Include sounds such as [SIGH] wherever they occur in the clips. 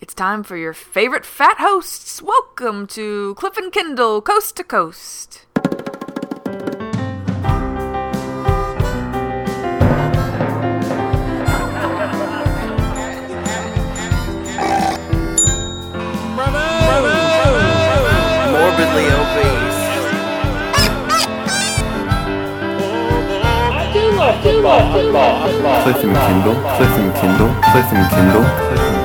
It's time for your favorite fat hosts. Welcome to Cliff and Kendall, Coast to Coast. Morbidly obese. Cliff and Kendall, Cliff and Kendall, Cliff and Kendall, Cliff and Kendall, Cliff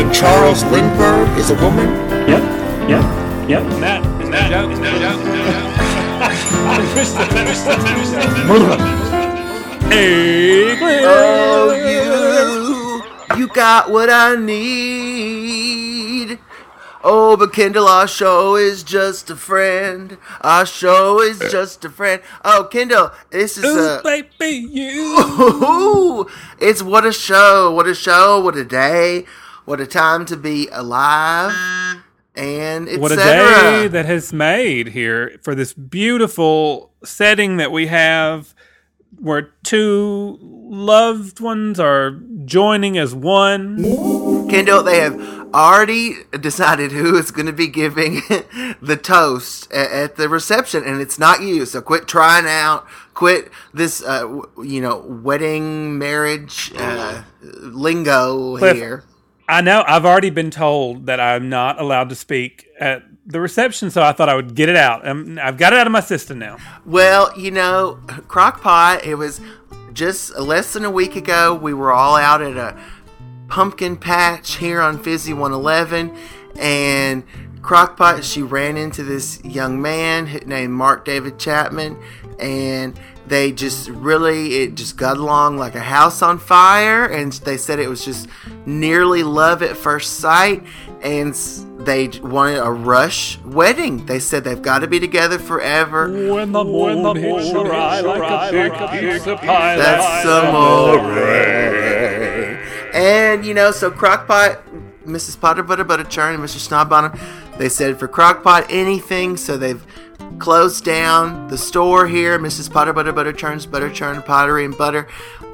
and Charles Lindbergh is a woman? Yep, yep, yep. Matt, it's no joke, it's no joke, Hey, Cliff. Oh, you, you got what I need. Oh, but Kendall, our show is just a friend. Our show is just a friend. Oh, Kendall, this is Ooh, a. baby, you. [LAUGHS] Ooh, it's what a show, what a show, what a day, what a time to be alive, and. What a day that has made here for this beautiful setting that we have where two loved ones are joining as one. Kendall, they have already decided who is going to be giving [LAUGHS] the toast at, at the reception, and it's not you. So quit trying out. Quit this, uh, w- you know, wedding marriage uh, lingo Cliff. here. I know I've already been told that I'm not allowed to speak at the reception, so I thought I would get it out. Um, I've got it out of my system now. Well, you know, Crockpot, it was just less than a week ago. We were all out at a pumpkin patch here on Fizzy 111, and Crockpot, she ran into this young man named Mark David Chapman, and they just really, it just got along like a house on fire, and they said it was just nearly love at first sight, and they wanted a rush wedding. They said they've got to be together forever. When the moon hits your eye like a big piece of pie. That's some And you know, so Crockpot, Mrs. Potter Butter Butter Churn, and Mr. Snodbottom, they said for Crockpot anything, so they've closed down the store here, Mrs. Potter Butter Butter Churn's Butter Churn Pottery and Butter.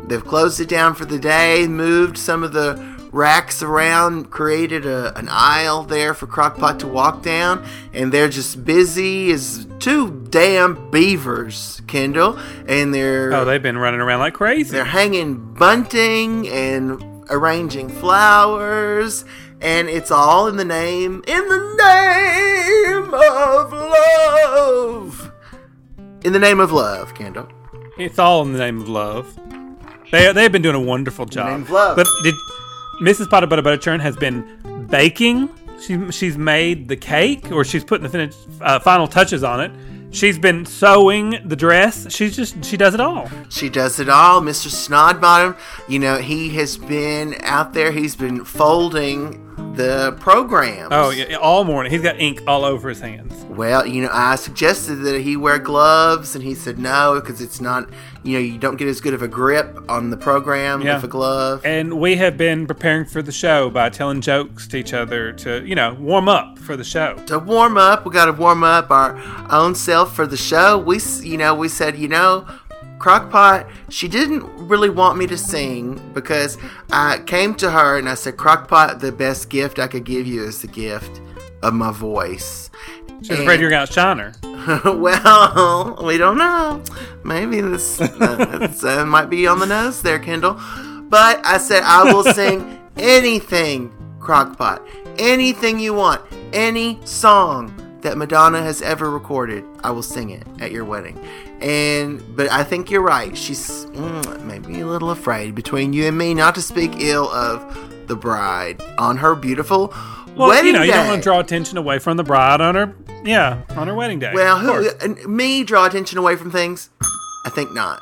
They've closed it down for the day, moved some of the racks around, created a, an aisle there for Crockpot to walk down, and they're just busy as two damn beavers, Kendall, and they're Oh, they've been running around like crazy. they're hanging bunting and arranging flowers, and it's all in the name, in the name of love. In the name of love, Kendall. It's all in the name of love. They they've been doing a wonderful job. name of love. But did Mrs. Potter Butter Butter Churn has been baking? She she's made the cake, or she's putting the finished, uh, final touches on it. She's been sewing the dress. She's just she does it all. She does it all. Mr. Snodbottom, you know, he has been out there, he's been folding the programs. Oh yeah, all morning. He's got ink all over his hands. Well, you know, I suggested that he wear gloves, and he said no because it's not, you know, you don't get as good of a grip on the program Yeah. with a glove. And we have been preparing for the show by telling jokes to each other to you know warm up for the show. to warm up, we got to warm up our own self for the show. We, you know, we said, you know, Crockpot, she didn't really want me to sing because I came to her and I said, Crockpot, the best gift I could give you is the gift of my voice. She's afraid you're gonna outshine her. [LAUGHS] well, we don't know. Maybe this, uh, this uh, might be on the nose there, Kendall. But I said I will [LAUGHS] sing anything, Crockpot. Anything you want. Any song that Madonna has ever recorded, I will sing it at your wedding. And but I think you're right. She's mm, maybe a little afraid between you and me not to speak ill of the bride on her beautiful Well, wedding you know, you don't want to draw attention away from the bride on her, yeah, on her wedding day. Well, who me draw attention away from things? I think not.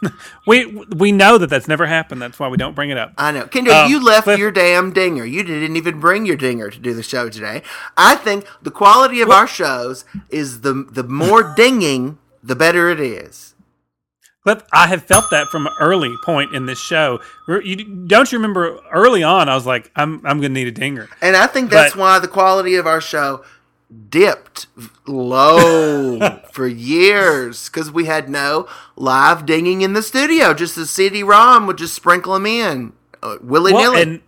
[LAUGHS] we we know that that's never happened. That's why we don't bring it up. I know. Kendall, Um, you left Cliff- your damn dinger. You didn't even bring your dinger to do the show today. I think the quality of our shows is the the more dinging, the better it is. Cliff, I have felt that from an early point in this show. You, don't you remember early on? I was like, I'm I'm gonna need a dinger. And I think that's But- why the quality of our show dipped low [LAUGHS] for years because we had no live dinging in the studio. Just the CD-ROM would just sprinkle them in uh, willy Well, nilly. and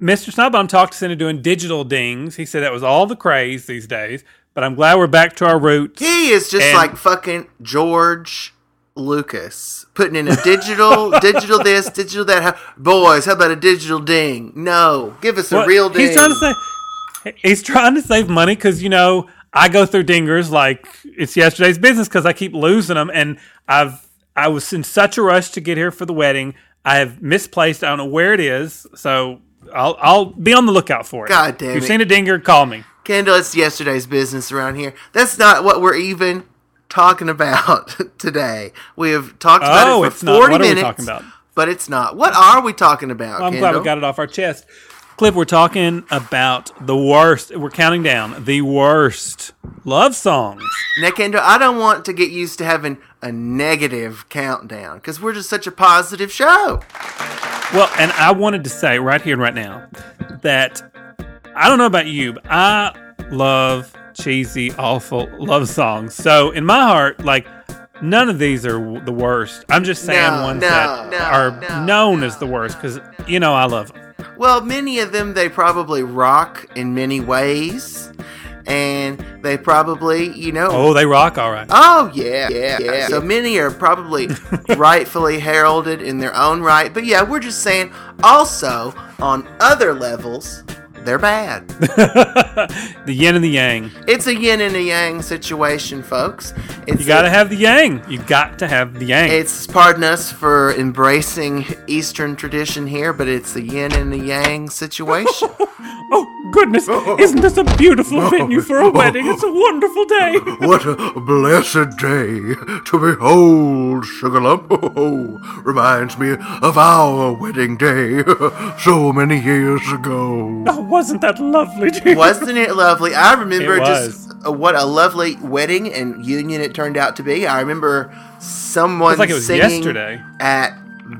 Mr. Snowbone talked to us into doing digital dings. He said that was all the craze these days. But I'm glad we're back to our roots. he is just and- like fucking George Lucas, putting in a digital, [LAUGHS] digital this, digital that. Boys, how about a digital ding? No, give us a real ding. He's trying to say he's trying to save money because you know I go through dingers like it's yesterday's business because I keep losing them, and I've I was in such a rush to get here for the wedding. I have misplaced. I don't know where it is, so I'll I'll be on the lookout for it. God damn If you've it. seen a dinger, call me. Kendall, it's yesterday's business around here. That's not what we're even talking about [LAUGHS] today. We have talked about Oh, it for not. 40 What are we minutes. talking about? But it's not. What are we talking about, I'm Kendall? glad we got it off our chest. Cliff, we're talking about the worst. We're counting down the worst love songs. Now, Kendall, I don't want to get used to having a negative countdown because we're just such a positive show. Well, and I wanted to say right here and right now that I don't know about you, but I love cheesy, awful love songs. So in my heart, like none of these are w- the worst. I'm just saying No, ones no, that no, are no, known no. as the worst because you know I love them. Well, many of them, they probably rock in many ways. And they probably, you know. Oh, they rock all right. Oh yeah, yeah, yeah. So many are probably [LAUGHS] rightfully heralded in their own right, but yeah, we're just saying. Also, on other levels, they're bad. [LAUGHS] the yin and the yang. It's a yin and a yang situation, folks. It's You got to a- have the yang. You got to have the yang. It's pardon us for embracing Eastern tradition here, but it's a yin and a yang situation. [LAUGHS] oh goodness! [LAUGHS] Isn't this a beautiful venue for a wedding? It's a wonderful day. What a blessed day to behold, Sugarlump. Oh, reminds me of our wedding day so many years ago. Oh, wasn't that lovely, dear? Wasn't it lovely? I remember just uh, what a lovely wedding and union it turned out to be. I remember someone like it was singing yesterday. at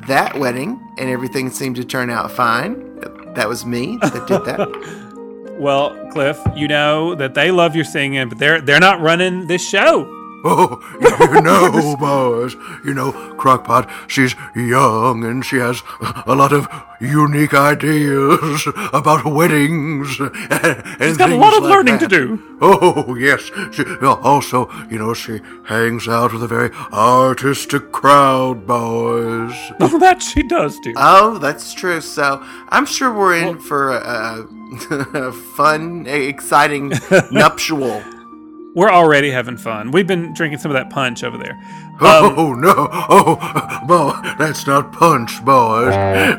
that wedding, and everything seemed to turn out fine. That was me that did that. [LAUGHS] Well, Cliff, you know that they love your singing, but they're they're not running this show. Oh, you [LAUGHS] know, boys, you know, Crockpot, she's young and she has a lot of unique ideas about weddings. [LAUGHS] And She's got a lot of learning to do. Oh, yes. She, also, you know, she hangs out with a very artistic crowd, boys. [LAUGHS] Oh, that she does do. Oh, that's true. So I'm sure we're in for a, a, a fun, exciting nuptial. We're already having fun. We've been drinking some of that punch over there. [LAUGHS] Oh um, no! Oh, boy, that's not punch, boys.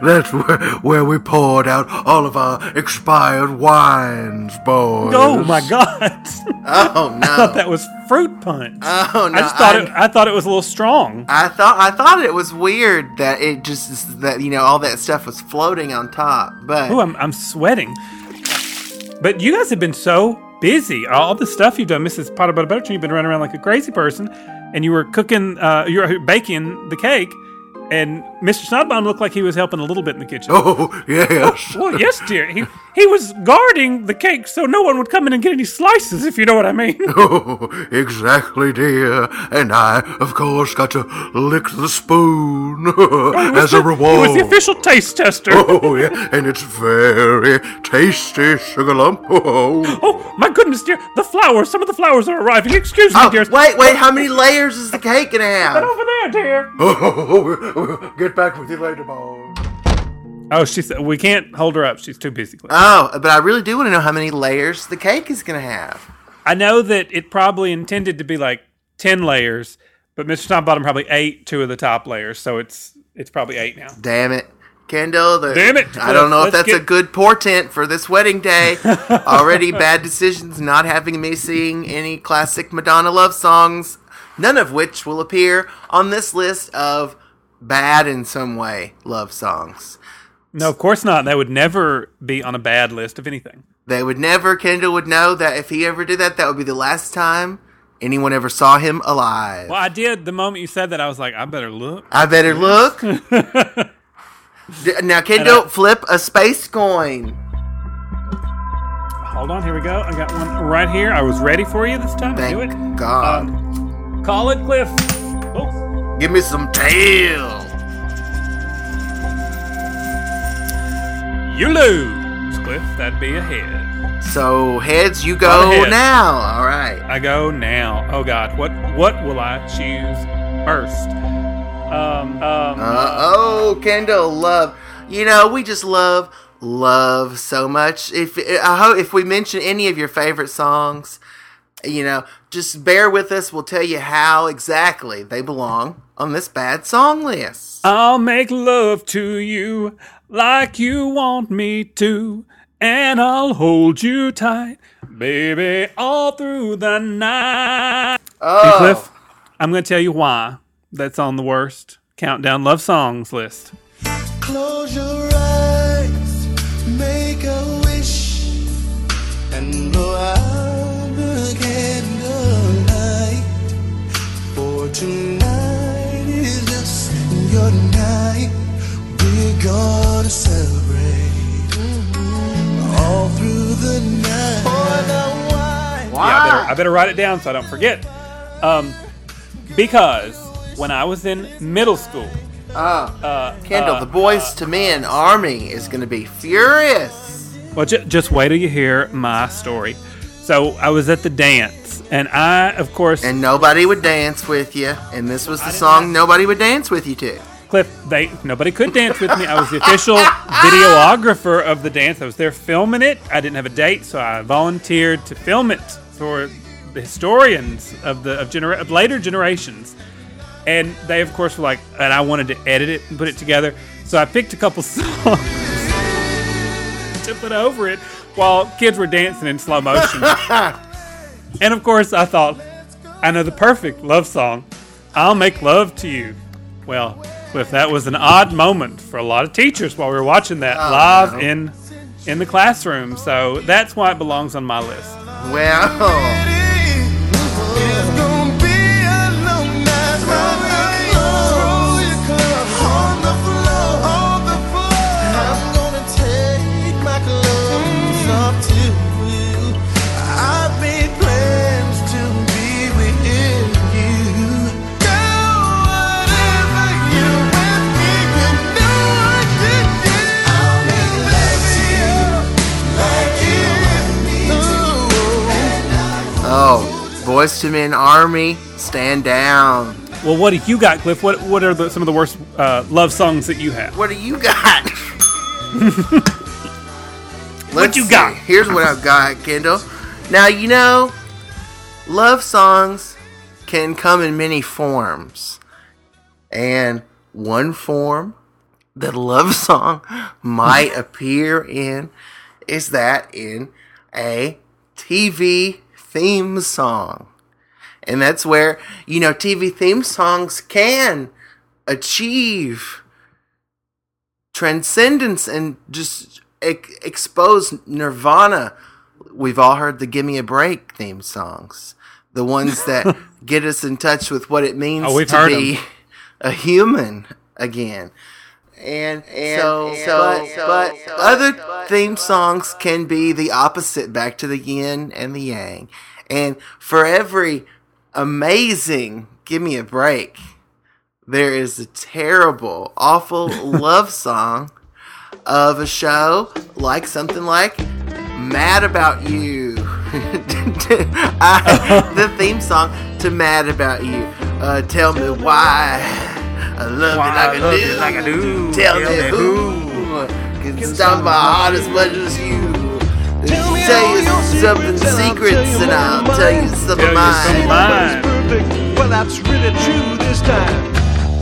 That's where, where we poured out all of our expired wines, boys. Oh my god! [LAUGHS] Oh no! [LAUGHS] I thought that was fruit punch. Oh no! I just thought I'm- it. I thought it was a little strong. I thought I thought it was weird that it just that you know all that stuff was floating on top, but oh, I'm I'm sweating. But you guys have been so busy. All the stuff you've done, Mrs. Potter Butter Buttertree, you've been running around like a crazy person, and you were cooking. Uh, you were baking the cake, and Mr. Snodbone looked like he was helping a little bit in the kitchen. Oh yes. Oh, well, yes, dear. He he was guarding the cake so no one would come in and get any slices, if you know what I mean. [LAUGHS] Oh, exactly, dear. And I, of course, got to lick the spoon [LAUGHS] oh, as a reward. He reward. was the official taste tester. Oh, oh, yeah, and it's very tasty, sugar lump. Oh, Oh my goodness, dear! The flowers. Some of the flowers are arriving. Excuse me, oh, dear. wait, wait, how many layers is the cake gonna have? Over there, dear. oh, [LAUGHS] get back with you later, boys. Oh, she said we can't hold her up. She's too busy. Oh, but I really do want to know how many layers the cake is gonna have. I know that it probably intended to be like ten layers, but Mr. Snodbottom probably ate two of the top layers, so it's it's probably eight now. Damn it. Kendall, the, Damn it, I don't know if that's a good portent for this wedding day. [LAUGHS] Already bad decisions not having me sing any classic Madonna love songs, none of which will appear on this list of bad in some way love songs. No, of course not. That would never be on a bad list of anything. They would never, Kendall would know that if he ever did that, that would be the last time anyone ever saw him alive. Well, I did. The moment you said that, I was like, I better look. I better [LAUGHS] look. Now, Kendall, flip a space coin. Hold on, here we go. I got one right here. I was ready for you this time. Thank Do it. God. Um, call it, Cliff. Give me some tail. you lose. Cliff, that'd be a head. So heads, you go ahead. now. All right. I go now. Oh God, what what will I choose first? Um, um, Uh oh, Kendall, love. You know, we just love love so much. If I hope if we mention any of your favorite songs, you know, just bear with us. We'll tell you how exactly they belong on this bad song list. I'll make love to you like you want me to, and I'll hold you tight, baby, all through the night. Oh, And Cliff, I'm going to tell you why that's on the worst countdown love songs list. Close your eyes, make a wish, and blow out better, I better write it down so I don't forget. Um, because when I was in middle school, Oh, Kendall, uh, the Boyz II Men Army is going to be furious. Well, ju- just wait till you hear my story. So I was at the dance, and I, of course, And nobody would dance with you. And this was the song nobody would dance with you to. Cliff, they nobody could dance with me. I was the official [LAUGHS] videographer of the dance. I was there filming it. I didn't have a date, so I volunteered to film it for the historians of the of, genera- of later generations. And they, of course, were like, and I wanted to edit it and put it together. So I picked a couple [LAUGHS] songs to put over it while kids were dancing in slow motion. [LAUGHS] and of course, I thought, I know the perfect love song. I'll make love to you. Well, Cliff, that was an odd moment for a lot of teachers while we were watching that oh, live no. in in the classroom. So that's why it belongs on my list. Well, Boyz II Men Army, stand down. Well, what do you got, Cliff? What what are the, some of the worst uh, love songs that you have? What do you got? [LAUGHS] Let's you see. got? Here's what I've got, Kendall. Now, you know, love songs can come in many forms. And one form that a love [LAUGHS] song might appear in is that in a TV theme song. And that's where, you know, TV theme songs can achieve transcendence and just ex- expose nirvana. We've all heard the "Give Me a Break" theme songs, the ones that [LAUGHS] get us in touch with what it means Oh, to be be 'em. a human again. And, and so, and- so, but- but, so- other but- theme songs can be the opposite, back to the yin and the yang. And for every amazing "Give Me a Break," there is a terrible, awful [LAUGHS] love song of a show like something like Mad About You. [LAUGHS] I, [LAUGHS] the theme song to Mad About You. Uh, tell me why I love Why you like I I, love do. you like I do. Tell, Tell me me who can stop my heart as much as you. Tell me Tell you your something secrets and I'll secrets tell you and I'll tell you some of you some mine. mine. Well, that's really true this time.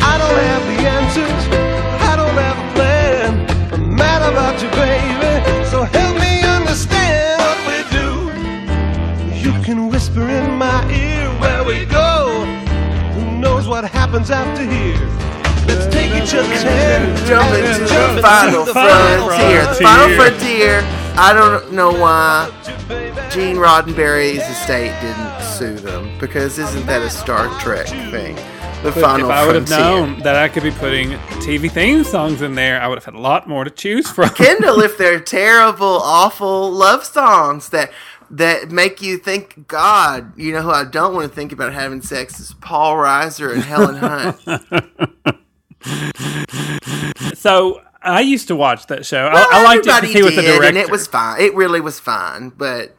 I don't have the answers. I don't have a plan. I'm mad about you, baby. So help me understand what we do. You can whisper in my ear where we go. Who knows what happens after here? Let's take each other's hand. jump into jump the final the frontier. The final frontier. I don't know why Gene Roddenberry's estate didn't sue them because isn't that a Star Trek thing? The final frontier. if I would have known that I could be putting TV theme songs in there, I would have had a lot more to choose from. Kendall, if they're terrible, awful love songs that that make you think God, you know who I don't want to think about having sex is Paul Reiser and Helen Hunt. [LAUGHS] So I used to watch that show. Well, I, I liked it he was the director. and it was fine. It really was fine, but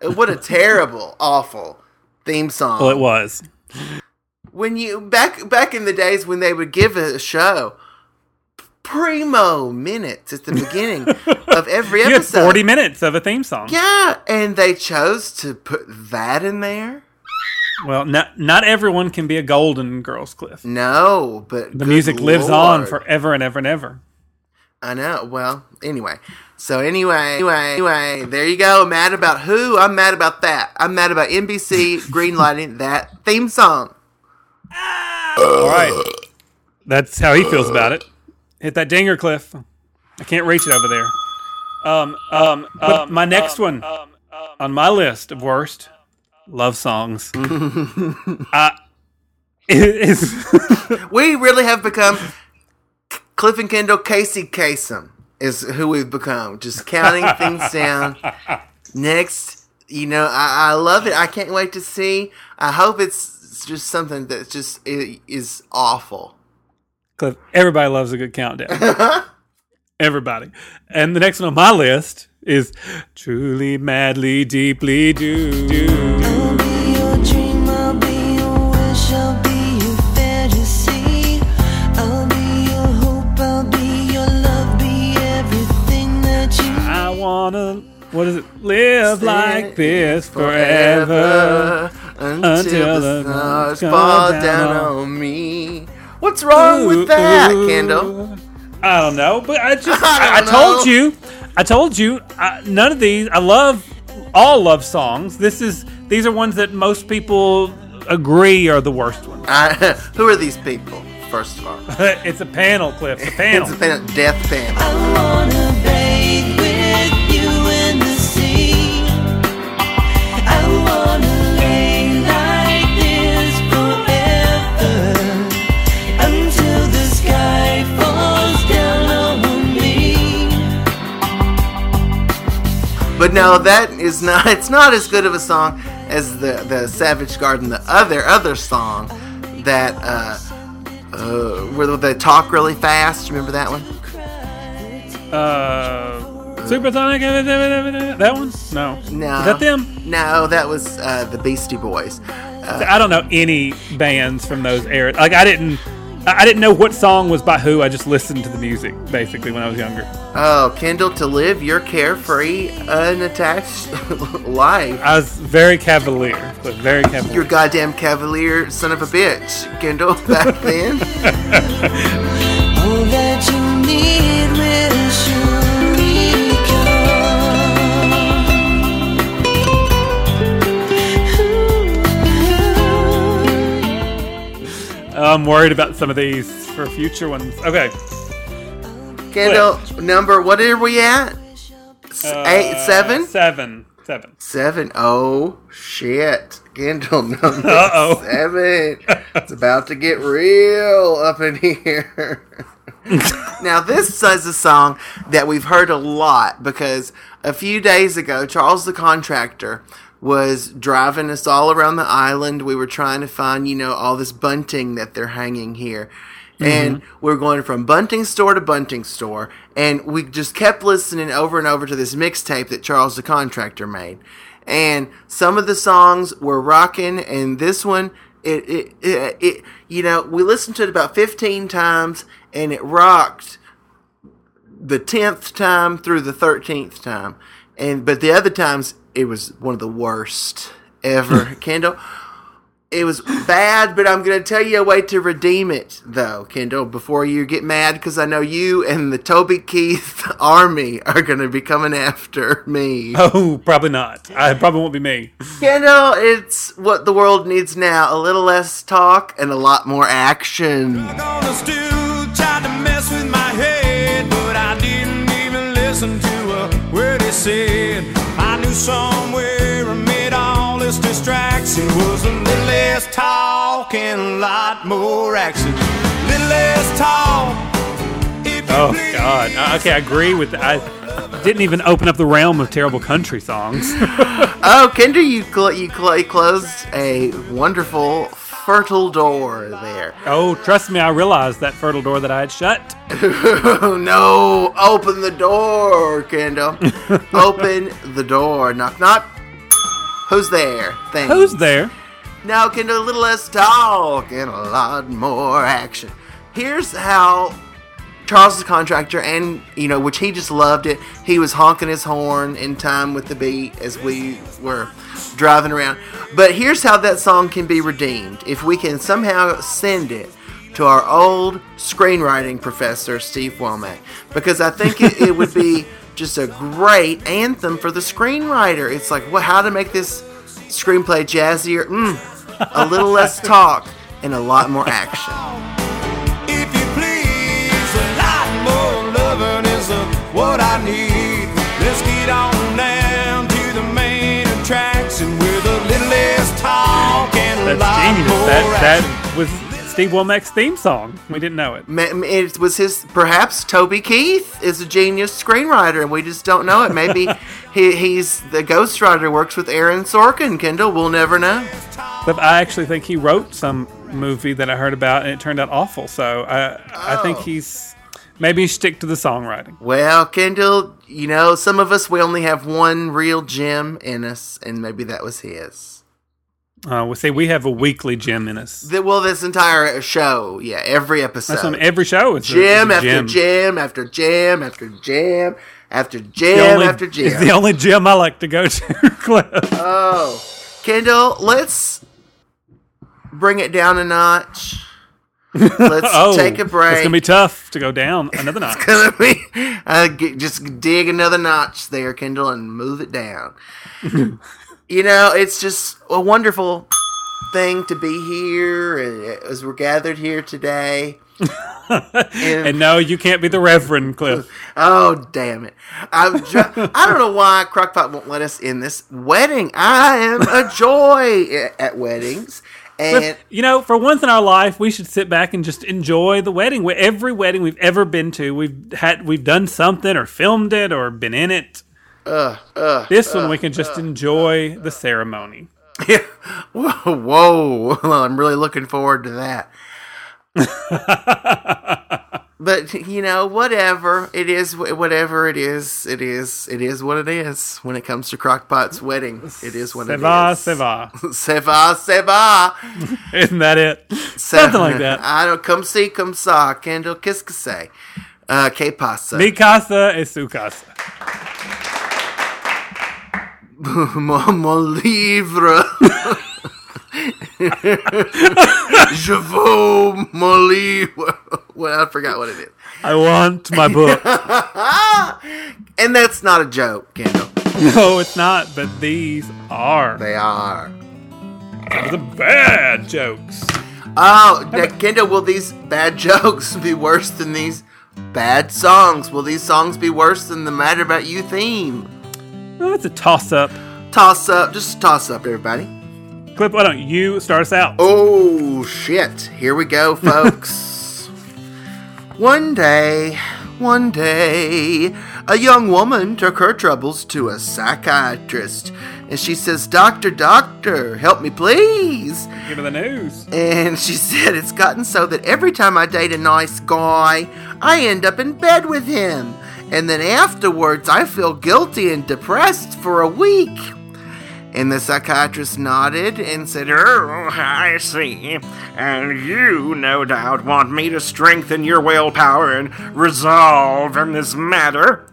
what a terrible, awful theme song. well, it was. when you back back in the days when they would give a show primo minutes at the beginning [LAUGHS] of every You episode. forty minutes of a theme song. Yeah, and they chose to put that in there. Well, not not everyone can be a Golden Girls, Cliff. No, but The music lives on forever and ever and ever. I know. Well, anyway. So anyway, anyway, anyway, there you go. Mad about who? I'm mad about that. I'm mad about NBC [LAUGHS] greenlighting that theme song. All right, that's how he feels about it. Hit that dinger, Cliff. I can't reach it over there. Um, um, but my next one on my list of worst love songs [LAUGHS] uh, is [LAUGHS] We really have become Cliff and Kendall, Casey Kasem is who we've become. Just counting things down. [LAUGHS] Next, you know, I, I love it. I can't wait to see. I hope it's just something that just i- is awful. Cliff. Everybody loves a good countdown. Everybody. And the next one on my list is truly, madly, deeply do. do. I'll be your dream, I'll be your wish, I'll be your fantasy. I'll be your hope, I'll be your love, be everything that you I wanna, what is it? Live like this forever. until, until the stars fall down down, on- me. What's wrong with that, Ooh, Kendall? I don't know, but I just, [LAUGHS] I I, I told you, I told you, I, none of these, I love all love songs. This is, these are ones that most people agree are the worst ones. I, [LAUGHS] who are these people? First of all, [LAUGHS] it's a panel, Cliff, a panel. it's a pan- death panel. But no, that is not. It's not as good of a song as the the Savage Garden, the other other song that uh, uh, where they talk really fast. Remember that one? Uh, Supersonic, that one? No. No, Is that them? No, that was uh, the Beastie Boys. I don't know any bands from those eras. Like I didn't, I I didn't know what song was by who. I just listened to the music basically when I was younger. Oh, Kendall, to live your carefree, unattached [LAUGHS] life. I was very cavalier, but very cavalier. You're goddamn cavalier son of a bitch, Kendall. [LAUGHS] Back then, [LAUGHS] All that you need I'm worried about some of these for future ones. Okay, Kendall, number what are we at? S- uh, Eight, seven, seven, seven. seven. Oh shit, Kendall, [LAUGHS] number Uh-oh. seven. It's about to get real up in here. [LAUGHS] now this is a song that we've heard a lot because a few days ago Charles the contractor was driving us all around the island. We were trying to find, you know, all this bunting that they're hanging here. And mm-hmm. we are going from bunting store to bunting store, and we just kept listening over and over to this mixtape that Charles the contractor made. And some of the songs were rocking, and this one, it, it, it, it you know, we listened to it about 15 times, and it rocked the 10th time through the 13th time. And but the other times it was one of the worst ever. [LAUGHS] Kendall, it was bad, but I'm going to tell you a way to redeem it though, Kendall, before you get mad cuz I know you and the Toby Keith [LAUGHS] army are going to be coming after me. Oh, probably not. I probably won't be me. Kendall, it's what the world needs now, a little less talk and a lot more action. on the stool, tried to mess with my head, but I didn't even listen to a word he said. I knew somewhere amid all this distraction was a little less talk and a lot more action. Little less talk. Oh please. God. Uh, Okay, I agree with. That. I didn't even open up the realm of terrible country songs. [LAUGHS] Oh, Kendra, you cl- you, cl- you closed a wonderful fertile door there. Oh, trust me, I realized that fertile door that I had shut. [LAUGHS] No! Open the door, Kendall. [LAUGHS] Open the door. Knock, knock. Who's there? Thanks. Who's there? Now, Kendall, a little less talk and a lot more action. Here's how Charles the contractor, and you know, which he just loved it. He was honking his horn in time with the beat as we were driving around. But here's how that song can be redeemed if we can somehow send it to our old screenwriting professor, Steve Womack, because I think it, it would be [LAUGHS] just a great anthem for the screenwriter. It's like, well, how to make this screenplay jazzier? Mm, a little less [LAUGHS] talk and a lot more action. What I need. Let's get on down to the main attraction with a little less talk and a That's lot genius. more That action. that was Steve Womack's theme song. We didn't know it. It was his, perhaps Toby Keith is a genius screenwriter, and we just don't know it. Maybe [LAUGHS] he, he's the ghostwriter, works with Aaron Sorkin. Kendall, we'll never know. But I actually think he wrote some movie that I heard about, and it turned out awful. So I, I think Oh. he's maybe stick to the songwriting. Well, Kendall, you know, some of us, we only have one real gem in us, and maybe that was his. Uh, we say we have a weekly gem in us. The, well, this entire show, yeah, every episode. That's on every show. It's a- it's a after gem after gem after gem after gem only- after It's gem. the only gym I like to go to, Cliff. [LAUGHS] Oh, Kendall, let's bring it down a notch. Let's [LAUGHS] oh, take a break. It's gonna be tough to go down another notch. it's gonna be uh, get, just dig another notch there, Kendall, and move it down. [LAUGHS] you know, it's just a wonderful thing to be here and as we're gathered here today. and, [LAUGHS] and no, you can't be the Reverend Cliff. oh damn it! I'm I don't know why Crockpot won't let us in this wedding. I am a joy at weddings, and You know, for once in our life, we should sit back and just enjoy the wedding. Every wedding we've ever been to, we've had, we've done something or filmed it or been in it. Uh, uh, this one we uh, can just enjoy the ceremony. [LAUGHS] whoa, whoa! Well, [LAUGHS] I'm really looking forward to that. [LAUGHS] but you know, whatever it is, whatever it is, it is, it is what it is. When it comes to Crockpot's wedding, it is what it is. seva. Seva, seva. Isn't that it? Se- Something like that. I don't come see, come saw. Kendall, kiss, kiss, say. Uh, que pasa? Mi casa es su casa. [LAUGHS] mon livre. [LAUGHS] Je veux mon livre. Well, I forgot what it is. I want my book. [LAUGHS] And that's not a joke, Kendall. no, it's not, but these are. They are. the bad jokes. Oh, now, Kendall, will these bad [LAUGHS] jokes be worse than these bad songs? Will these songs be worse than the Mad About You theme? Oh, it's a toss up. Toss up, just toss up, everybody. Clip, why don't you start us out? Oh, shit. Here we go, [LAUGHS] folks. one day, one day, a young woman took her troubles to a psychiatrist. And she says, Doctor, doctor, help me please. Give me the news. And she said, It's gotten so that every time I date a nice guy, I end up in bed with him. And then afterwards, I feel guilty and depressed for a week. And the psychiatrist nodded and said, Oh, I see. And you, no doubt, want me to strengthen your willpower and resolve in this matter.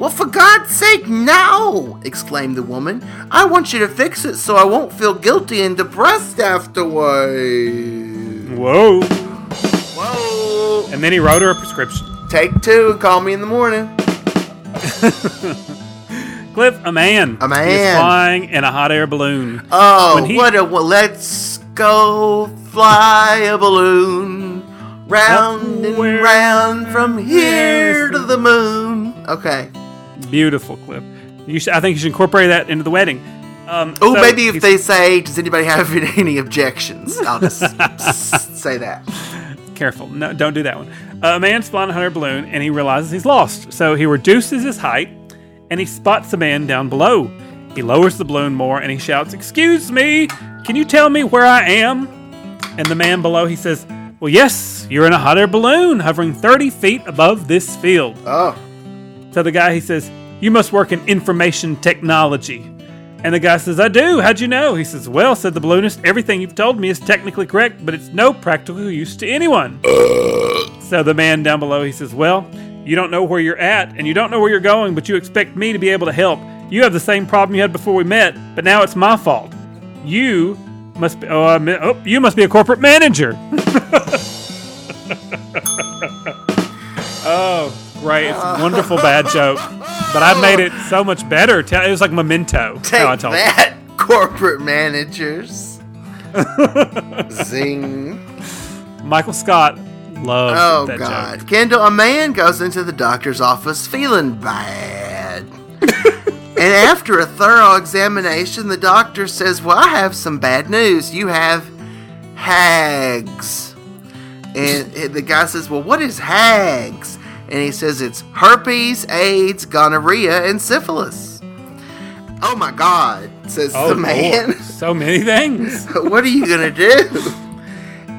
Well, for God's sake, no! exclaimed the woman. I want you to fix it so I won't feel guilty and depressed afterwards. Whoa. Whoa! And then he wrote her a prescription. Take two and call me in the morning. [LAUGHS] Cliff, a man. A man. Is flying in a hot air balloon. Oh, When he- what a well, let's go fly a balloon round and round from here to the moon. Okay. Beautiful, Cliff. You should, I think you should incorporate that into the wedding. Um, Oh, so maybe if they say, "Does anybody have [LAUGHS] any objections?" I'll just say that. [LAUGHS] Careful. No, don't do that one. a man's flying a hot air balloon and he realizes he's lost. So he reduces his height and he spots a man down below. He lowers the balloon more and he shouts, Excuse me, can you tell me where I am? And the man below, he says, Well, yes, you're in a hot air balloon hovering 30 feet above this field. Oh, So the guy, he says, You must work in information technology. And the guy says, I do. How'd you know? He says, Well, said the balloonist, everything you've told me is technically correct, but it's no practical use to anyone. Uh. so the man down below, he says, Well, you don't know where you're at and you don't know where you're going, but you expect me to be able to help. You have the same problem you had before we met, but now it's my fault. You must be, oh, I mean- oh you must be a corporate manager. [LAUGHS] oh, great. It's a wonderful bad joke. But I made it so much better. It was like memento. take how I told it. that, corporate managers. [LAUGHS] Zing. Michael Scott loves Oh God, joke. Kendall! A man goes into the doctor's office feeling bad, [LAUGHS] and after a thorough examination, the doctor says, "Well, I have some bad news. You have hags." And [LAUGHS] the guy says, "Well, what is hags?" And he says, "It's herpes, AIDS, gonorrhea, and syphilis." Oh my God! Says Oh, the man. Lord. So many things. [LAUGHS] what are you gonna do?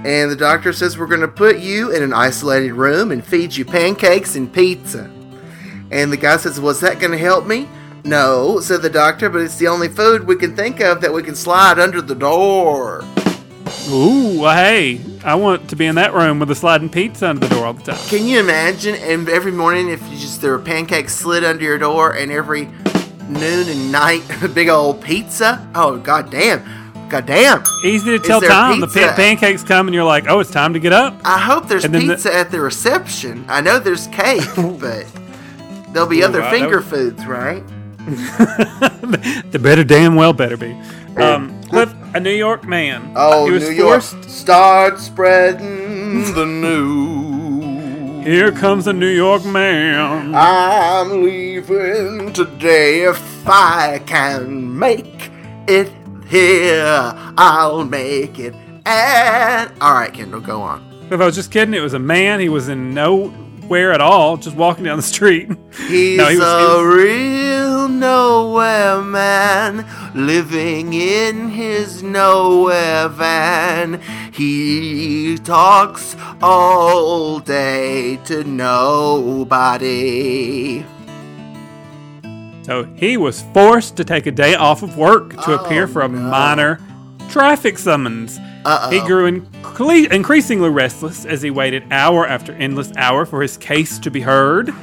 And the doctor says we're gonna put you in an isolated room and feed you pancakes and pizza. And the guy says, "Was that gonna help me?" No, said the doctor, but it's the only food we can think of that we can slide under the door. Ooh, hey, I want to be in that room with a sliding pizza under the door all the time. Can you imagine? And every morning, if you just there were pancakes slid under your door, and every noon and night, [LAUGHS] a big old pizza. Oh god damn, god damn! Easy to tell there time. The pizza? pan- pancakes come and you're like, oh, it's time to get up. I hope there's And then the- pizza at the reception. I know there's cake, [LAUGHS] but there'll be Ooh, other I finger know. foods, right? [LAUGHS] The better damn well better be. Um, Cliff, a New York man. Oh, he was New York, start spreading the news. Here comes a New York man. I'm leaving today. If I can make it here, I'll make it. And all right, Kendall, go on. If I was just kidding, it was a man. He was in nowhere at all, just walking down the street. [LAUGHS] He's No, he was- he a was- real nowhere man living in his nowhere van. He talks all day to nobody. So he was forced to take a day off of work to oh, appear for a minor traffic summons. Uh-oh. He grew incle- increasingly restless as he waited hour after endless hour for his case to be heard.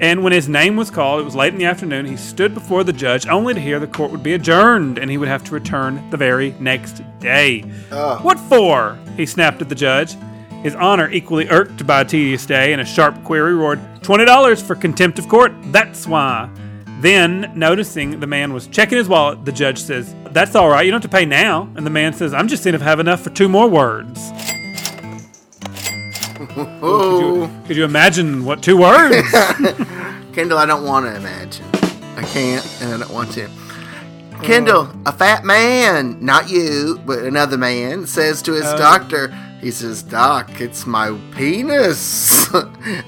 And when his name was called, it was late in the afternoon, he stood before the judge only to hear the court would be adjourned and he would have to return the very next day. Oh. What for? He snapped at the judge. His honor, equally irked by a tedious day and a sharp query, roared, $20 for contempt of court, that's why. Then, noticing the man was checking his wallet, the judge says, That's all right, you don't have to pay now. And the man says, I'm just seeing if I have enough for two more words. [LAUGHS] Could you, could you imagine what two words? [LAUGHS] Kendall, I don't want to imagine. I can't, and I don't want to. Uh, Kendall, a fat man, not you, but another man, says to his uh, doctor, he says, Doc, it's my penis. [LAUGHS]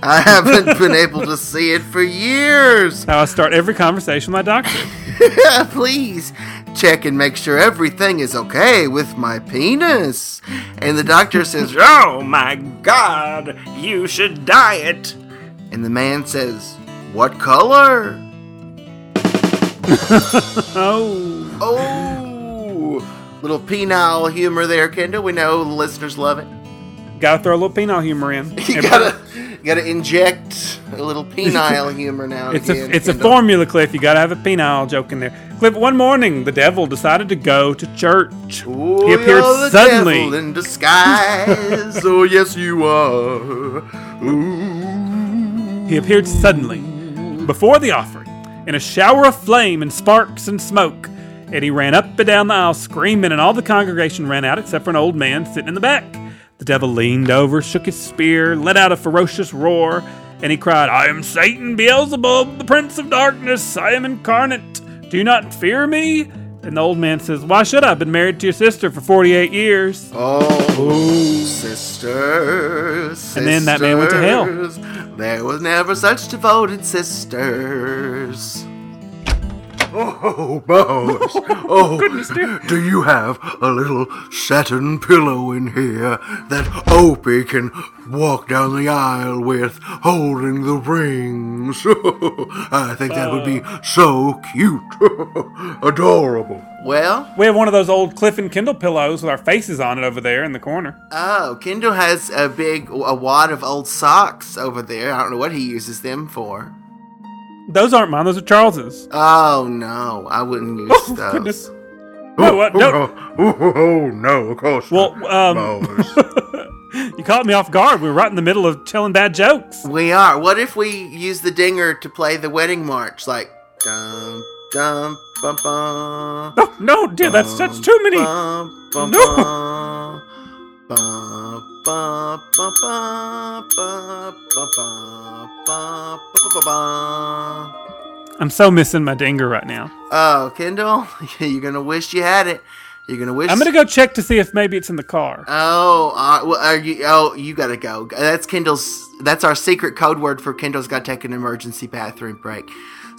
I haven't been able to [LAUGHS] see it for years. How I start every conversation with my doctor. [LAUGHS] Please check and make sure everything is okay with my penis. And the doctor says, Oh my god, you should dye it. And the man says, What color? [LAUGHS] Oh, Oh, little penile humor there, Kendall. We know the listeners love it. gotta throw a little penile humor in. [LAUGHS] You gotta, gotta inject a little penile humor now. It's a it's a formula, Cliff. You gotta have a penile joke in there. Cliff, one morning the devil decided to go to church. Ooh, he appeared you're the suddenly. devil in disguise. [LAUGHS] oh yes, you are. Ooh. He appeared suddenly before the offering in a shower of flame and sparks and smoke. And he ran up and down the aisle screaming, and all the congregation ran out except for an old man sitting in the back. The devil leaned over, shook his spear, let out a ferocious roar, and he cried, I am Satan, Beelzebub, the prince of darkness. I am incarnate. Do you not fear me? And the old man says, Why should I? I've been married to your sister for 48 years. Oh, sisters, And then that man went to hell. There was never such devoted sisters. Oh, boys. [LAUGHS] Oh, oh do you have a little satin pillow in here that Opie can walk down the aisle with, holding the rings? [LAUGHS] I think that would be uh. so cute. [LAUGHS] Adorable. Well, We have one of those old Cliff and Kendall pillows with our faces on it over there in the corner. oh, Kendall has a big a wad of old socks over there. I don't know what he uses them for. Those aren't mine. Those are Charles's. Oh no, I wouldn't use Oh, those. goodness. No, what? No. Oh, oh, oh, no, of course Well, um, [LAUGHS] you caught me off guard. We were right in the middle of telling bad jokes. We are. What if we use the dinger to play the wedding march, like dum dum bum bum. No, no, dear, that's that's too many. Bum, bum, No. bum, I'm so missing my dinger right now. Oh, Kendall, [LAUGHS] you're gonna wish you had it. You're gonna wish. I'm gonna go check to see if maybe it's in the car. Oh, uh, well, are you? Oh, you gotta go. That's Kendall's. That's our secret code word for Kendall's got to take an emergency bathroom break.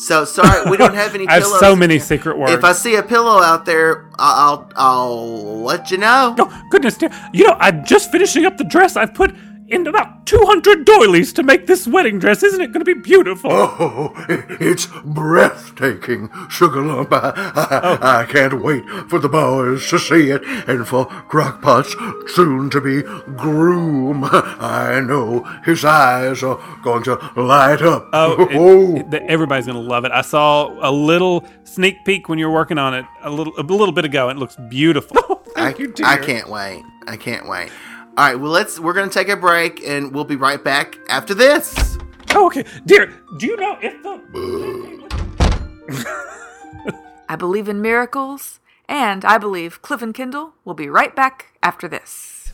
So sorry, we don't have any. [LAUGHS] I have pillows so many secret words. If I see a pillow out there, I'll I'll let you know. Oh, goodness dear. You know, I'm just finishing up the dress I've put in about 200 doilies to make this wedding dress. Isn't it going to be beautiful? Oh, it's breathtaking, Sugar Lump. I, I, Oh. I can't wait for the boys to see it and for Crockpot's soon to be groom. I know his eyes are going to light up. Oh, [LAUGHS] it- oh. it- everybody's going to love it. I saw a little sneak peek when you were working on it a little a little bit ago, and it looks beautiful. [LAUGHS] I, Thank you, dear. I can't wait. I can't wait. All right, well let's. We're gonna take a break, and we'll be right back after this. Oh, okay. Dear, do you know if the. [LAUGHS] I believe in miracles, and I believe Cliff and Kendall will be right back after this.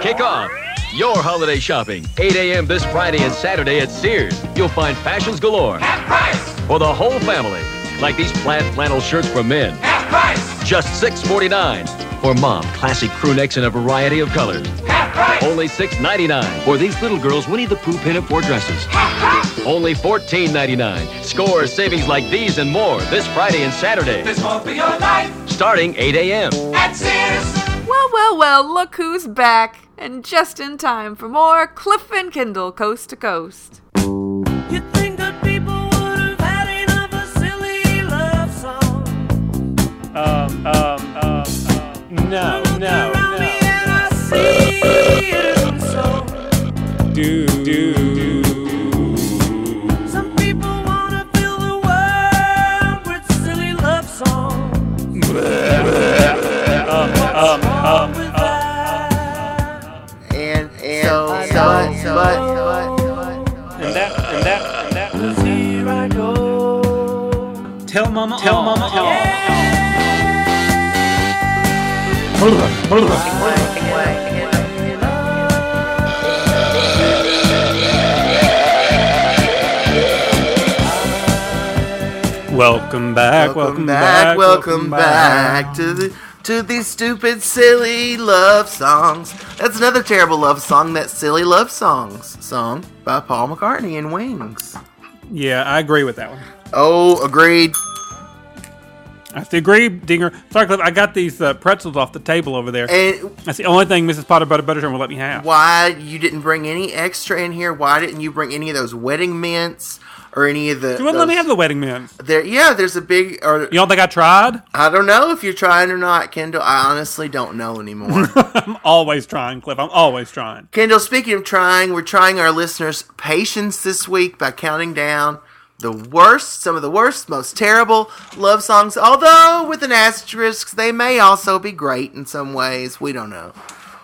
Kick off your holiday shopping. 8 a.m. this Friday and Saturday at Sears. You'll find fashions galore. Half price! For the whole family. Like these plaid flannel shirts for men. Half price! Just $6.49. For mom, classic crew necks in a variety of colors. Half price! Only $6.99. For these little girls, Winnie the Pooh pinafore dresses. Half! Only $14.99. Score savings like these and more this Friday and Saturday. This won't be your life. Starting 8 a.m. Well, well, well, look who's back, and just in time for more Cliff and Kendall Coast to Coast. now. Welcome back, welcome back, welcome back to the to these stupid silly love songs. That's another terrible love song. That silly love songs song by Paul McCartney and Wings. Yeah, I agree with that one. Oh, agreed. I have to agree, Dinger. Sorry, Cliff, I got these uh, pretzels off the table over there. And That's the only thing Mrs. Potter Butter Buttershorn will let me have. why you didn't bring any extra in here? Why didn't you bring any of those wedding mints or any of the? You wouldn't let me have the wedding man. There, yeah, there's a big. Or You don't think I tried? I don't know if you're trying or not, Kendall. I honestly don't know anymore. [LAUGHS] I'm always trying, Cliff. I'm always trying. Kendall, speaking of trying, we're trying our listeners' patience this week by counting down the worst, some of the worst, most terrible love songs. Although with an asterisk, they may also be great in some ways. We don't know.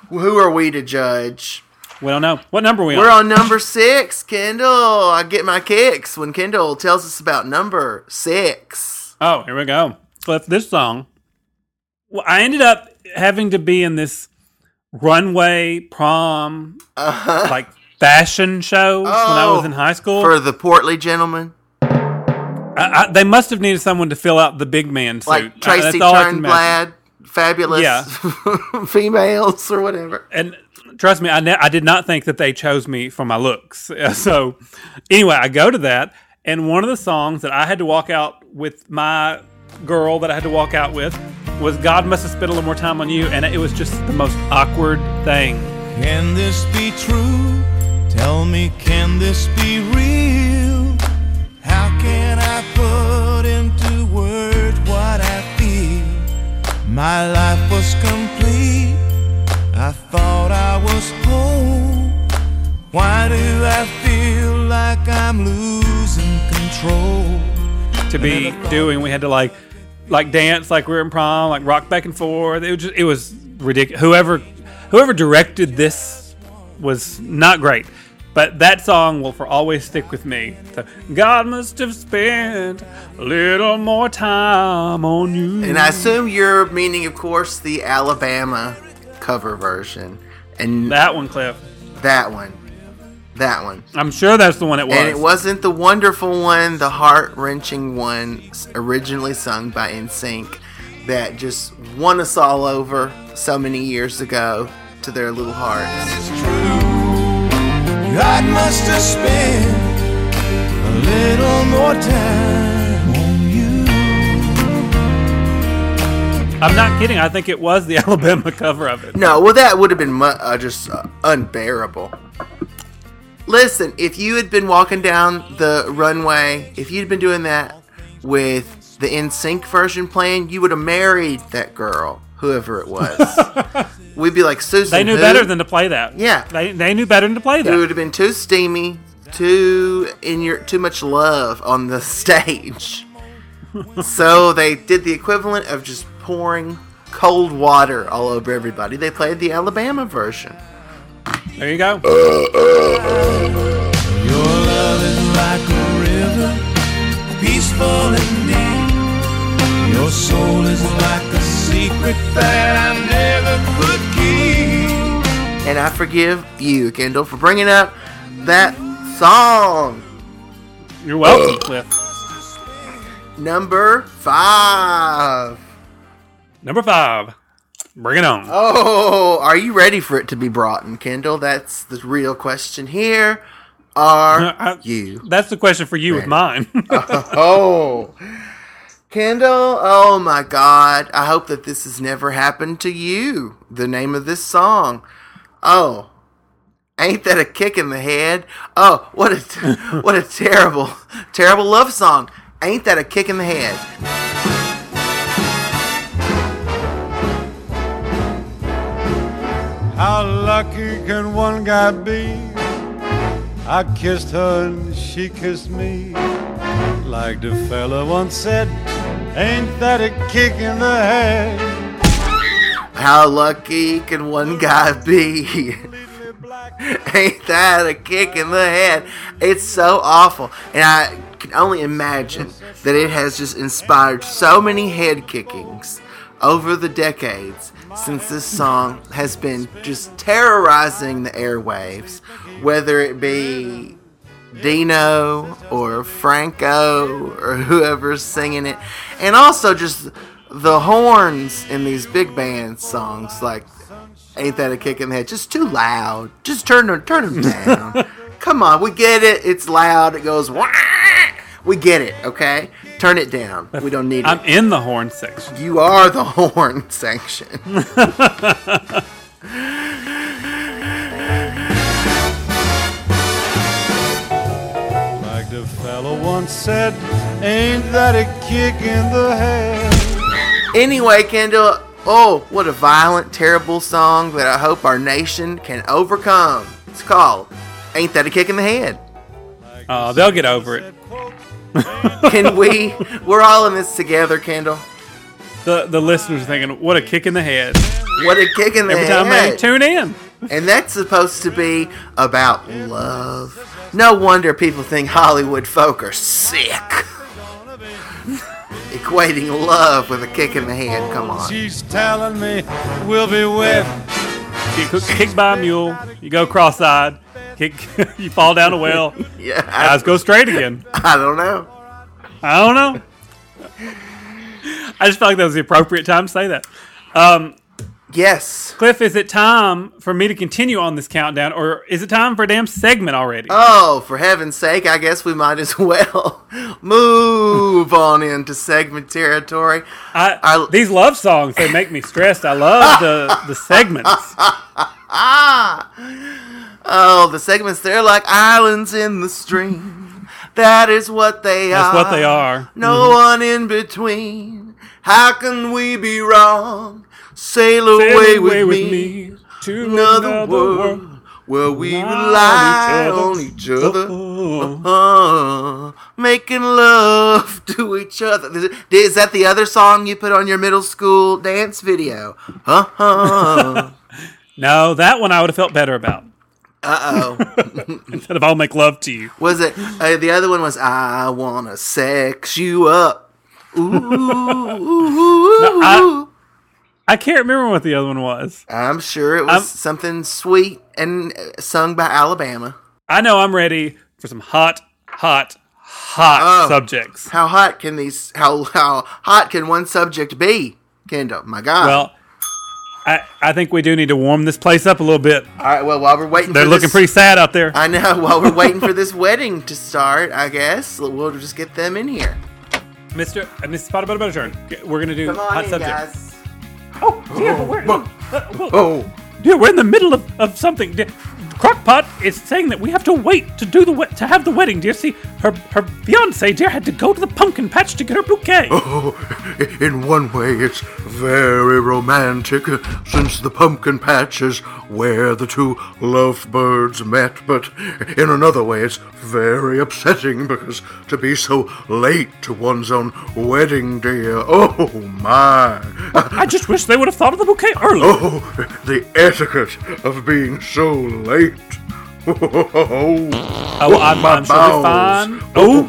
Who are we to judge? We don't know. What number are we We're on? on number six, Kendall. I get my kicks when Kendall tells us about number six. Oh, here we go. So Cliff, this song. Well, I ended up having to be in this runway prom, uh-huh. like fashion shows when I was Oh, in high school. For the portly gentleman, I, I, they must have needed someone to fill out the big man suit. like Tracy I. Turnblad, fabulous Yeah. [LAUGHS] females or whatever. and trust me, I, ne- I did not think that they chose me for my looks. [LAUGHS] So, anyway, I go to that, and one of the songs that I had to walk out with my girl that I had to walk out with was God must have spent a little more time on you, and it was just the most awkward thing. Can this be true? Tell me, can this be real? How can I put into words what I feel? My life was complete. I thought I was whole. Why do I feel like I'm losing control? to be doing. We had to like like dance like we were in prom, like rock back and forth. It was just, it was ridiculous. Whoever whoever directed this was not great. But that song will for always stick with me. So, God must have spent a little more time on you. And I assume you're meaning, of course, the Alabama cover version. And that one, Cliff. that one. That one. I'm sure that's the one it was. And it wasn't the wonderful one, the heart wrenching one, originally sung by NSYNC, that just won us all over so many years ago to their little hearts. It's true. God must have spent a little more time I'm not kidding. I think it was the [LAUGHS] Alabama cover of it. No, well, that would have been uh, just uh, unbearable. Listen, if you had been walking down the runway, if you'd been doing that with the NSYNC version playing, you would have married that girl, whoever it was. [LAUGHS] We'd be like, Susan. They knew who?" better than to play that. Yeah. They, they knew better than to play that. It would have been too steamy, too in your too much love on the [LAUGHS] stage. so they did the equivalent of just pouring cold water all over everybody. They played the Alabama version. There you go. Uh, uh, uh. Your love is like a river, peaceful and deep. Your soul is like a secret that I never could keep. And I forgive you, Kendall, for bringing up that song. You're welcome, Cliff. Number five. Number five. Bring it on. Oh, are you ready for it to be brought in, Kendall? That's the real question here. Are [LAUGHS] I- you? That's the question for you with mine. [LAUGHS] Oh, Kendall, oh my God. I hope that this has never happened to you. The name of this song. Oh, ain't that a kick in the head? Oh, what a, [LAUGHS] what a terrible, terrible love song. Ain't that a kick in the head? How lucky can one guy be? I kissed her and she kissed me. Like the fella once said, ain't that a kick in the head? How lucky can one guy be? Ain't that a kick in the head? It's so awful. And I can only imagine that it has just inspired so many head kickings over the decades since this song has been just terrorizing the airwaves, whether it be Dino or Franco or whoever's singing it, and also just the horns in these big band songs like "Ain't That a Kick in the Head?" Just too loud. Just turn them, turn them down. [LAUGHS] Come on, we get it. It's loud. It goes. Wah! We get it. Okay, turn it down. We don't need it. I'm it. in the horn section. You are the [LAUGHS] horn section. Like the fella once said, ain't that a kick in the head? Anyway, Kendall, oh, what a violent, terrible song that I hope our nation can overcome. It's called Ain't That a Kick in the Head? Uh, they'll get over it. [LAUGHS] Can we? We're all in this together, Kendall. The the listeners are thinking, what a kick in the head. What a kick in the Every time they tune in. and that's supposed to be about love. No wonder people think Hollywood folk are sick. [LAUGHS] Equating love with a kick in the head. Come on. She's telling me we'll be wed. Get kicked by a mule. You go cross-eyed. Kick. [LAUGHS] you fall down a well. [LAUGHS] Yeah, Eyes go straight again. [LAUGHS] I don't know. I don't know. I just felt like that was the appropriate time to say that. Um, Yes. Cliff, is it time for me to continue on this countdown, or is it time for a damn segment already? Oh, for heaven's sake, I guess we might as well move on into segment territory. I, I- these love songs they make me stressed. I love the the segments. Oh, the segments, they're like islands in the stream. [LAUGHS] That is what they That's are. That's what they are. No one in between. How can we be wrong? Sail away, Sail with, me, to another, world, where we rely on each other. Uh, making love [LAUGHS] to each other. Is, that the other song you put on your middle school dance video? Uh-huh. [LAUGHS] No, that one I would have felt better about. Uh-oh. [LAUGHS] Instead of "I'll make love to you." Was it uh, the other one? Was I wanna sex you up? Ooh, [LAUGHS] I- I can't remember what the other one was. I'm sure it was I'm- something sweet and uh, sung by Alabama. I know I'm ready for some hot, hot, hot Oh. subjects. How hot can these? How how hot can one subject be, Kendall? My God. Well, I I think we do need to warm this place up a little bit. all right. Well, while we're waiting, They're for looking this, pretty sad out there. I know. While we're waiting for this [LAUGHS] wedding to start, I guess we'll just get them in here. Mr. Uh. Potter Butter Butter Turn. We're gonna do Come on hot in, subject. guys. Oh, dear, but we're, uh, well, Oh, dear, we're in the middle of, of something. Dear. Crockpot is saying that we have to wait to do the we- to have the wedding. Dear, see, her her fiance dear had to go to the pumpkin patch to get her bouquet. [LAUGHS] oh, in one way it's very romantic, uh, since the pumpkin patch is where the two lovebirds met, but in another way it's very upsetting because to be so late to one's own wedding uh, oh my. I just wish they would have thought of the bouquet earlier. Oh, the etiquette of being so late. Oh, Oh, I'm, my I'm bowels. fine. Oh,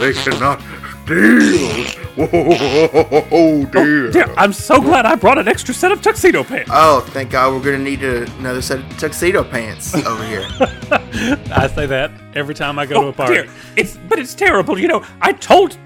they cannot deal. Oh, oh, dear. dear, I'm so glad I brought an extra set of tuxedo pants. Oh, thank God, we're gonna need a, another set of tuxedo pants over here. [LAUGHS] I say that every time I go to a oh, party. dear. It's but it's terrible. You know, I told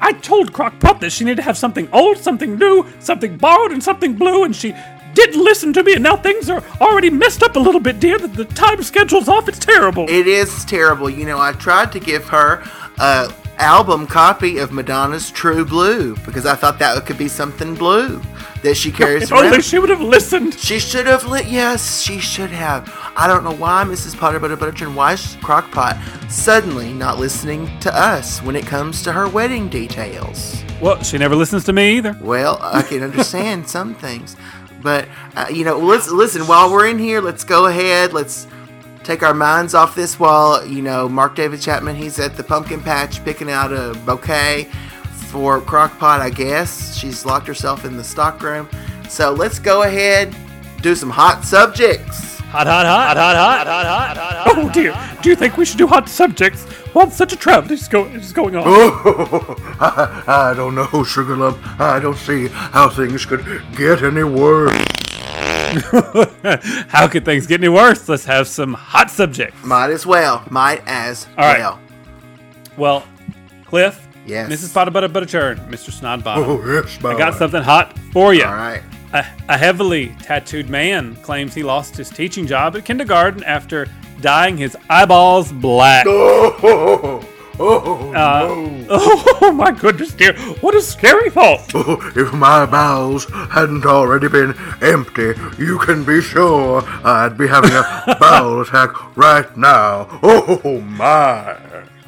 I told Crockpot that she needed to have something old, something new, something borrowed, and something blue, and she didn't listen to me. And now things are already messed up a little bit, dear. The, the time schedule's off. It's terrible. It is terrible. You know, I tried to give her a album copy of Madonna's True Blue because I thought that could be something blue that she carries if only she would have listened. She should have lit. Yes, she should have. I don't know why Mrs. Potter Butter Butter and why is Crockpot suddenly not listening to us when it comes to her wedding details. Well, she never listens to me either. Well, I can understand some things, but uh, you know, let's listen. While we're in here, let's go ahead. Let's take our minds off this. While you know, Mark David Chapman, he's at the pumpkin patch picking out a bouquet for Crockpot. I guess she's locked herself in the stockroom. So let's go ahead, do some hot subjects. Hot, hot, hot, hot, hot, hot, hot, hot, hot. Oh dear. Do you think we should do hot subjects while such a tragedy is, go- is going on? Oh, [LAUGHS] I, I don't know, Sugar Lump. I don't see how things could get any worse. [LAUGHS] How could things get any worse? Let's have some hot subjects. Might as well. Might as All right. well. Well, Cliff. Yes. Mrs. Potter Butter Butter Turn, Mr. Snodbottom. Oh, yes, my I got something hot for you. All right. A, a heavily tattooed man claims he lost his teaching job at kindergarten after dyeing his eyeballs black. [LAUGHS] Oh, oh, Uh, no. [LAUGHS] Oh my goodness, dear! What a scary thought! Oh, [LAUGHS] if my bowels hadn't already been empty, you can be sure I'd be having a bowel attack right now. Oh, my.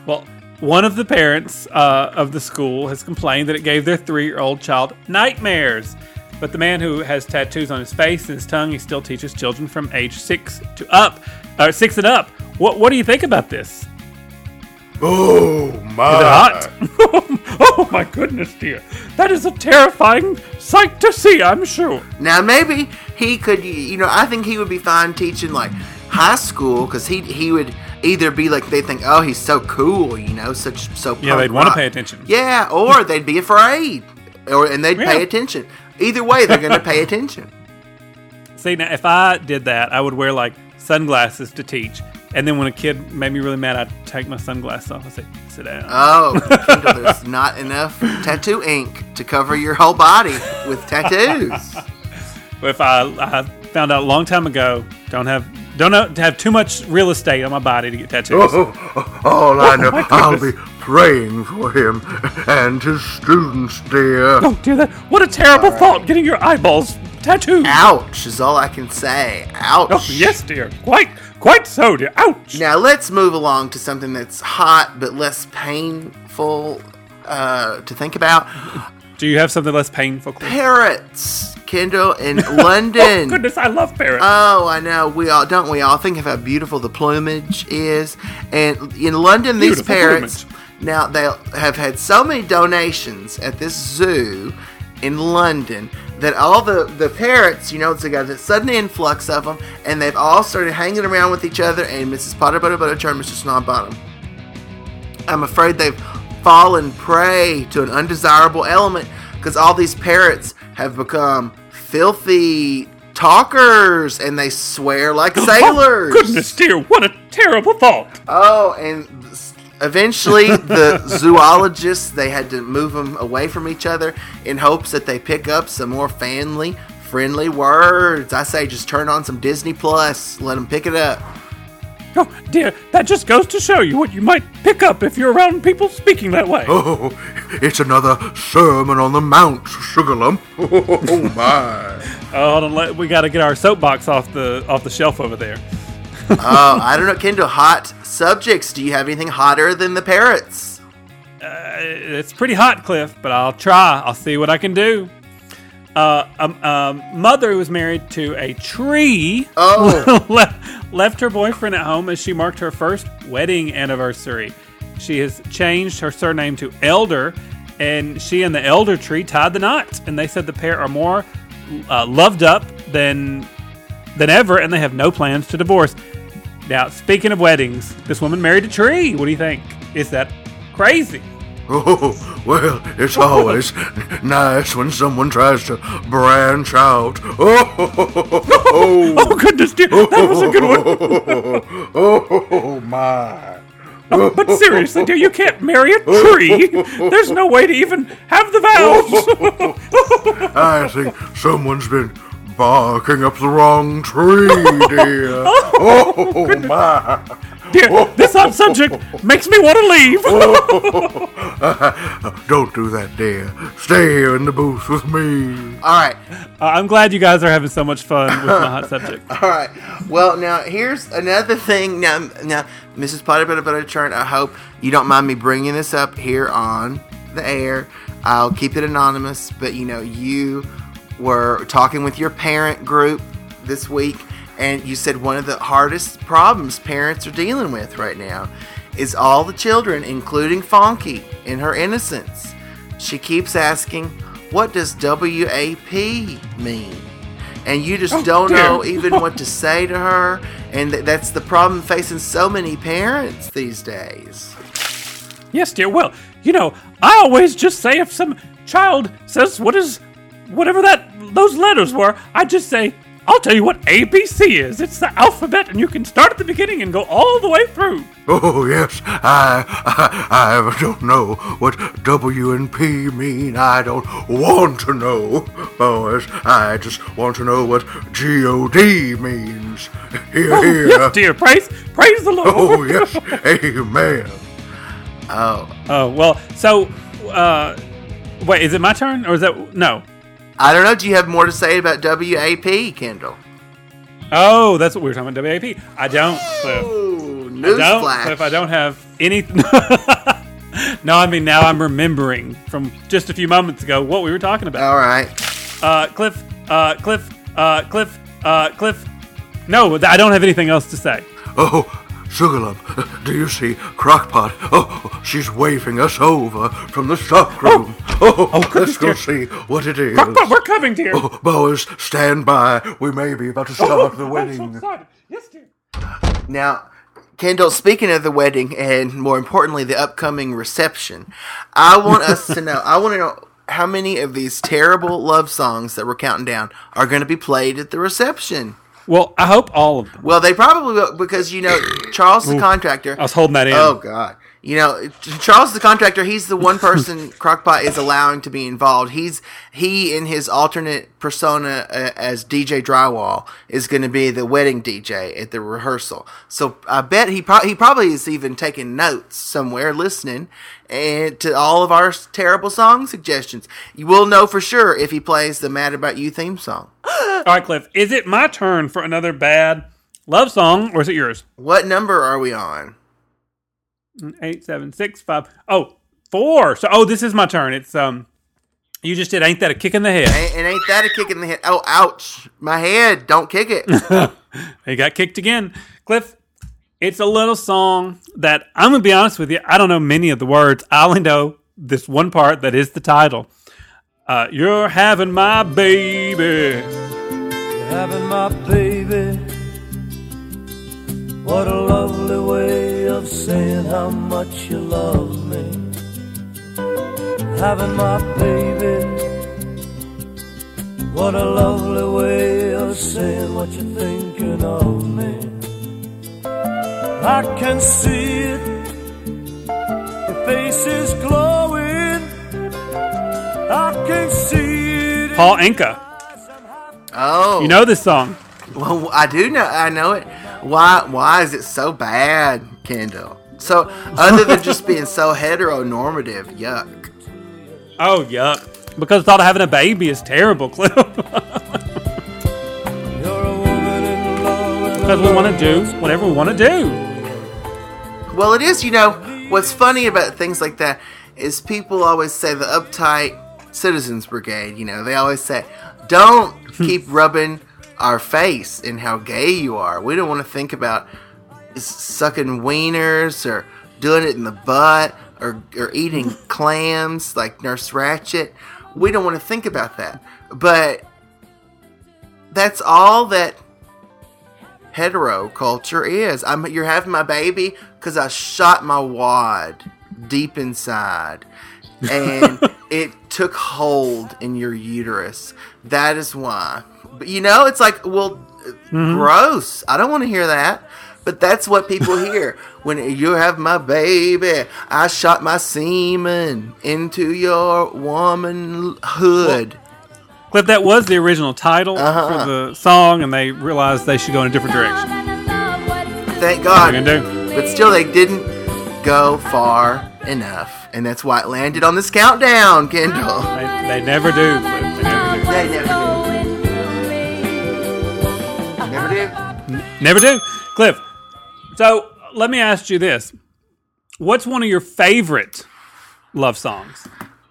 Well, one of the parents uh, of the school has complained that it gave their three-year-old child nightmares. But the man who has tattoos on his face and his tongue, he still teaches children from age six to up, or six and up. What What do you think about this? Oh, my. Is it hot? [LAUGHS] oh my goodness, dear! That is a terrifying sight to see. I'm sure. Now maybe he could, you know, I think he would be fine teaching like high school because he he would either be like they think, oh, he's so cool, you know, such so. Yeah, they'd want to pay attention. Yeah, or they'd be afraid, or and they'd pay attention. Either way, they're going to pay attention. [LAUGHS] See, now if I did that, I would wear like sunglasses to teach, and then when a kid made me really mad, I'd take my sunglasses off and say, "Sit down." Oh, Kendall, there's [LAUGHS] not enough tattoo ink to cover your whole body with tattoos. [LAUGHS] If I, I found out a long time ago, don't have don't have, too much real estate on my body to get tattoos. Oh, all I know, my I'll be. Praying for him and his students, dear. Oh dear, that what a terrible thought! Getting your eyeballs tattooed. Ouch is all I can say. Ouch. Oh yes, dear. Quite, quite so, dear. Ouch. Now let's move along to something that's hot but less painful uh, to think about. Do you have something less painful? Parrots, Kendall, in [LAUGHS] London. oh, Goodness, I love parrots. Oh, I know. We all don't. We all think of how beautiful the plumage is, and in London, these Beautiful parrots now they have had so many donations at this zoo in London that all the the parrots, you know, it's got a sudden influx of them, and they've all started hanging around with each other. And Mrs. Potter Butter Butter and Mr. Snodbottom. I'm afraid they've fallen prey to an undesirable element because all these parrots have become filthy talkers and they swear like [LAUGHS] sailors. Goodness, dear, what a terrible thought. Oh, and eventually the zoologists they had to move them away from each other in hopes that they pick up some more family friendly words. I say just turn on some Disney Plus, let them pick it up. Oh dear, that just goes to show you what you might pick up if you're around people speaking that way. Oh, it's another Sermon on the Mount, Sugar Lump. [LAUGHS] Oh, my. Oh, hold on, we got to get our soapbox off the off the shelf over there. Oh, I don't know, Kendall. Hot subjects. Do you have anything hotter than the parrots? It's pretty hot, Cliff, but I'll try. I'll see what I can do. Uh, um, um, mother who was married to a tree Oh. [LAUGHS] le- left her boyfriend at home as she marked her first wedding anniversary. She has changed her surname to Elder, and she and the Elder tree tied the knot. And they said the pair are more uh, loved up than than ever, and they have no plans to divorce. Now, speaking of weddings, this woman married a tree. What do you think? Is that crazy? Oh, well, it's always nice when someone tries to branch out. Oh, [LAUGHS] Oh goodness, dear, that was a good one. [LAUGHS] oh, my. Oh, but seriously, dear, you can't marry a tree. There's no way to even have the vows. [LAUGHS] I think someone's been barking up the wrong tree, dear. [LAUGHS] Oh, my. dear, this hot subject makes me want to leave. [LAUGHS] Don't do that, dear. Stay here in the booth with me. All right. Uh, I'm glad you guys are having so much fun with my hot subject. [LAUGHS] All right. Well, now here's another thing. Now, now, Mrs. Potter Butter Butter Churn, I hope you don't mind me bringing this up here on the air. I'll keep it anonymous, but you know, you were talking with your parent group this week, and you said one of the hardest problems parents are dealing with right now is all the children, including Fonky, in her innocence. She keeps asking, What does WAP mean? and you just Oh, don't dear. know even what to say to her and th- that's the problem facing so many parents these days Yes, dear. Well, you know, I always just say if some child says what is whatever that those letters were, I just say, I'll tell you what ABC is. It's the alphabet, and you can start at the beginning and go all the way through. Oh, yes, I, I, I don't know what W and P mean. I don't want to know. Oh, yes, I just want to know what G-O-D means. Here, Oh, here. yes, dear. Praise, praise the Lord. Oh, [LAUGHS] yes, amen. oh Oh well. So, uh, wait, is it my turn or is that no? I don't know do you have more to say about wap kendall Oh, that's what we were talking about. WAP. I don't. Cliff. Ooh, I don't. newsflash if I don't have any. [LAUGHS] no, I mean now I'm remembering from just a few moments ago what we were talking about. all right Uh, Cliff. Uh, Cliff. Uh, Cliff. Uh, Cliff. No, I don't have anything else to say. Oh, Sugar Lump, do you see Crockpot? Oh, she's waving us over from the stockroom. Oh, oh, oh, oh let's go dear. see what it is. Crockpot, we're coming, dear. Oh, Bowers, stand by. We may be about to start the I'm so wedding. excited. Yes, dear. now kendall speaking of the wedding and more importantly the upcoming reception i want us to know i want to know how many of these terrible love songs that we're counting down are going to be played at the reception Well, I hope all of them. Well, they probably will because you know Charles the contractor. I was holding that in. Oh God, You know, Charles the contractor, he's the one person [LAUGHS] Crockpot is allowing to be involved. He's he in his alternate persona uh, as DJ Drywall is going to be the wedding DJ at the rehearsal. So I bet he pro- he probably is even taking notes somewhere listening and to all of our terrible song suggestions. You will know for sure if he plays the Mad About You theme song. [GASPS] All right, Cliff. Is it my turn for another bad love song, or is it yours? What number are we on? Eight, seven, six, five. Oh, four. So, oh, this is my turn. It's um, you just did. Ain't that a kick in the head? Ain't, and ain't that a kick in the head? Oh, ouch! My head! Don't kick it. [LAUGHS] He got kicked again. Cliff, it's a little song that I'm gonna be honest with you. I don't know many of the words. I only know this one part that is the title. Uh, You're having my baby. You're having my baby. What a lovely way of saying how much you love me. Having my baby. What a lovely way of saying what you're thinking of me. I can see it. Your face is glowing. I can see it. Paul Anka. Oh, You know this song. Well, I do know. I know it. Why? Why is it so bad, Kendall? So, other than just being so heteronormative, yuck. Oh, yuck. Because thought of having a baby is terrible, [LAUGHS] Cliff. You're a woman in love. and Because we want to do whatever we want to do. Well, it is. You know, what's funny about things like that is people always say the uptight citizens brigade. You know, they always say, "Don't keep [LAUGHS] rubbing our face in how gay you are. We don't want to think about s- sucking wieners or doing it in the butt or or eating [LAUGHS] clams like Nurse Ratched. We don't want to think about that. But that's all that hetero culture is. I'm you're having my baby because I shot my wad deep inside, and [LAUGHS] it took hold in your uterus. That is why. But you know, it's like, well, mm-hmm. gross. I don't want to hear that. But that's what people hear when you have my baby. I shot my semen into your womanhood. Cliff, that was the original title Uh-huh. for the song, and they realized they should go in a different direction. Thank What God. are you gonna do? But still, they didn't go far enough, and that's why it landed on this countdown, Kendall. They, they never do, Cliff. They never do. They never do. Never do. Never do. Cliff, so let me ask you this. What's one of your favorite love songs?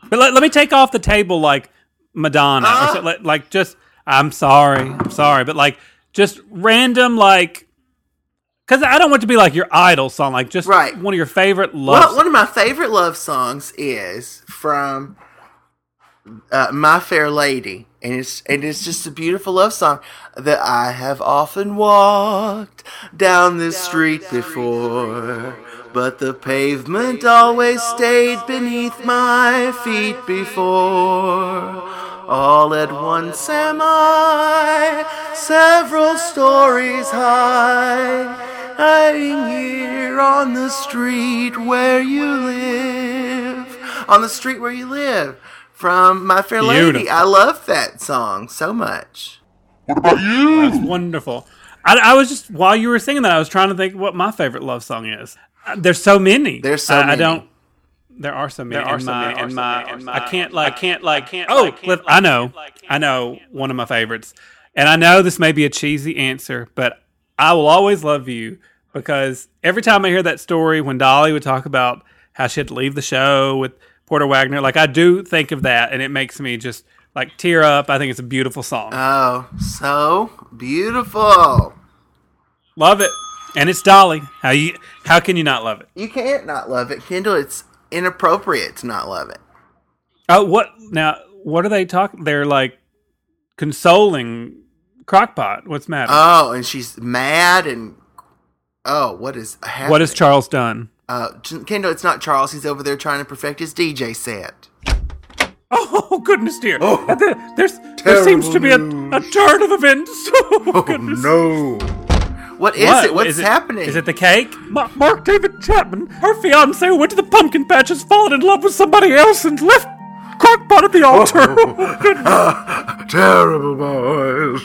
But let, let me take off the table like Madonna. Or so, like, like just, I'm sorry, I'm sorry. But like just random, like, because I don't want it to be like your idol song. Like just Right. one of your favorite love Well, songs. one of my favorite love songs is from uh, My Fair Lady, and it's and it's just a beautiful love song that I have often walked down this street before. But the pavement always stayed beneath my feet before. All at once am I, several stories high, lying here on the street where you live. On the street where you live. From My Fair Lady. I love that song so much. What about you? That's wonderful. I, I was just while you were singing that, I was trying to think what my favorite love song is. Uh, there's so many. There's so I, I many. don't. There are so many. There are so many, and my, my- I can't like. I can't, like- can't, Oh, Cliff, can't, I like, know. can't, like, I know one of my favorites, and I know this may be a cheesy answer, but I will always love you because every time I hear that story when Dolly would talk about how she had to leave the show with Porter Wagoner, like I do think of that, and it makes me just like tear up. I think it's a beautiful song. Oh, so beautiful. Love it. And it's Dolly. How you how can you not love it? You can't not love it. Kendall, it's inappropriate to not love it. Oh, what now what are they talking they're like consoling Crockpot. What's matter? Oh, and she's mad and oh, what is happening? what has Charles done? Uh, Kendall, it's not Charles. He's over there trying to perfect his DJ set. Oh goodness dear. There- There's there seems to be a, a turn of events. [LAUGHS] Oh, goodness. No. What is What? it? What's Is it- happening? Is it the cake? Ma- Mark David Chapman, her fiance who went to the pumpkin patch, has fallen in love with somebody else and left Crockpot at the altar. [LAUGHS] Ah, terrible boys.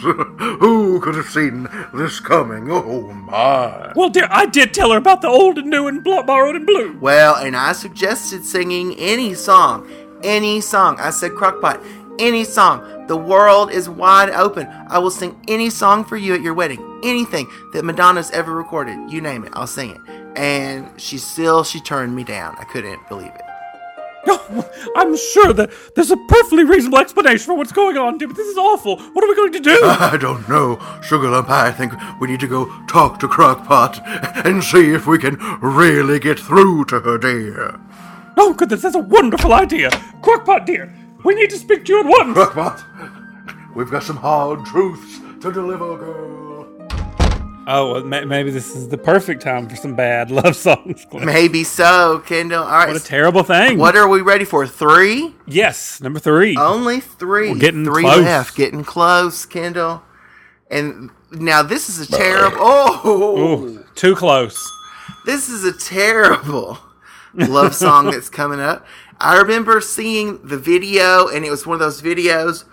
Who could have seen this coming? Oh my. well, dear, I did tell her about the old and new and blo- borrowed and blue. Well, and I suggested singing any song. Any song. I said, Crockpot, any song. The world is wide open. I will sing any song for you at your wedding. Anything that Madonna's ever recorded. You name it, I'll sing it. And she still, she turned me down. I couldn't believe it. I'm sure that there's a perfectly reasonable explanation for what's going on, dear, but this is awful. What are we going to do? [LAUGHS] I don't know, Sugar Lump. I think we need to go talk to Crockpot and see if we can really get through to her, dear. oh, goodness, that's a wonderful idea. Crockpot, dear, we need to speak to you at once. Crockpot, we've got some hard truths to deliver, girl. Oh, well, ma- maybe this is the perfect time for some bad [LAUGHS] love songs. Cliff. Maybe so, Kendall. All right. What a terrible thing. What are we ready for? Three? Yes, number three. Only 3 We're getting three close. left. Getting close, Kendall. And now this is a terrible. Oh, Ooh, too close. this is a terrible love song [LAUGHS] that's coming up. I remember seeing the video, and it was one of those videos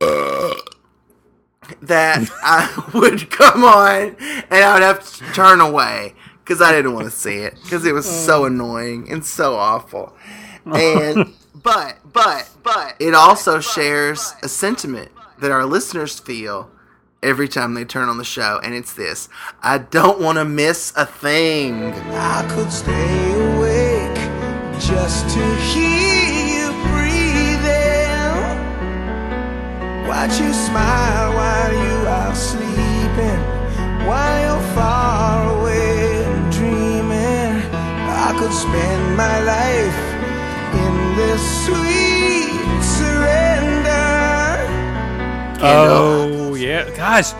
uh. That I [LAUGHS] would come on, and I would have to turn away because I didn't want to see it because it was so annoying and so awful. [LAUGHS] And but but but it also shares a sentiment that our listeners feel every time they turn on the show, and it's this: I don't want to miss a thing. I could stay awake just to hear Watch you smile while you are sleeping, while you're far away and dreaming. I could spend my life in this sweet surrender. Oh, yeah. Gosh,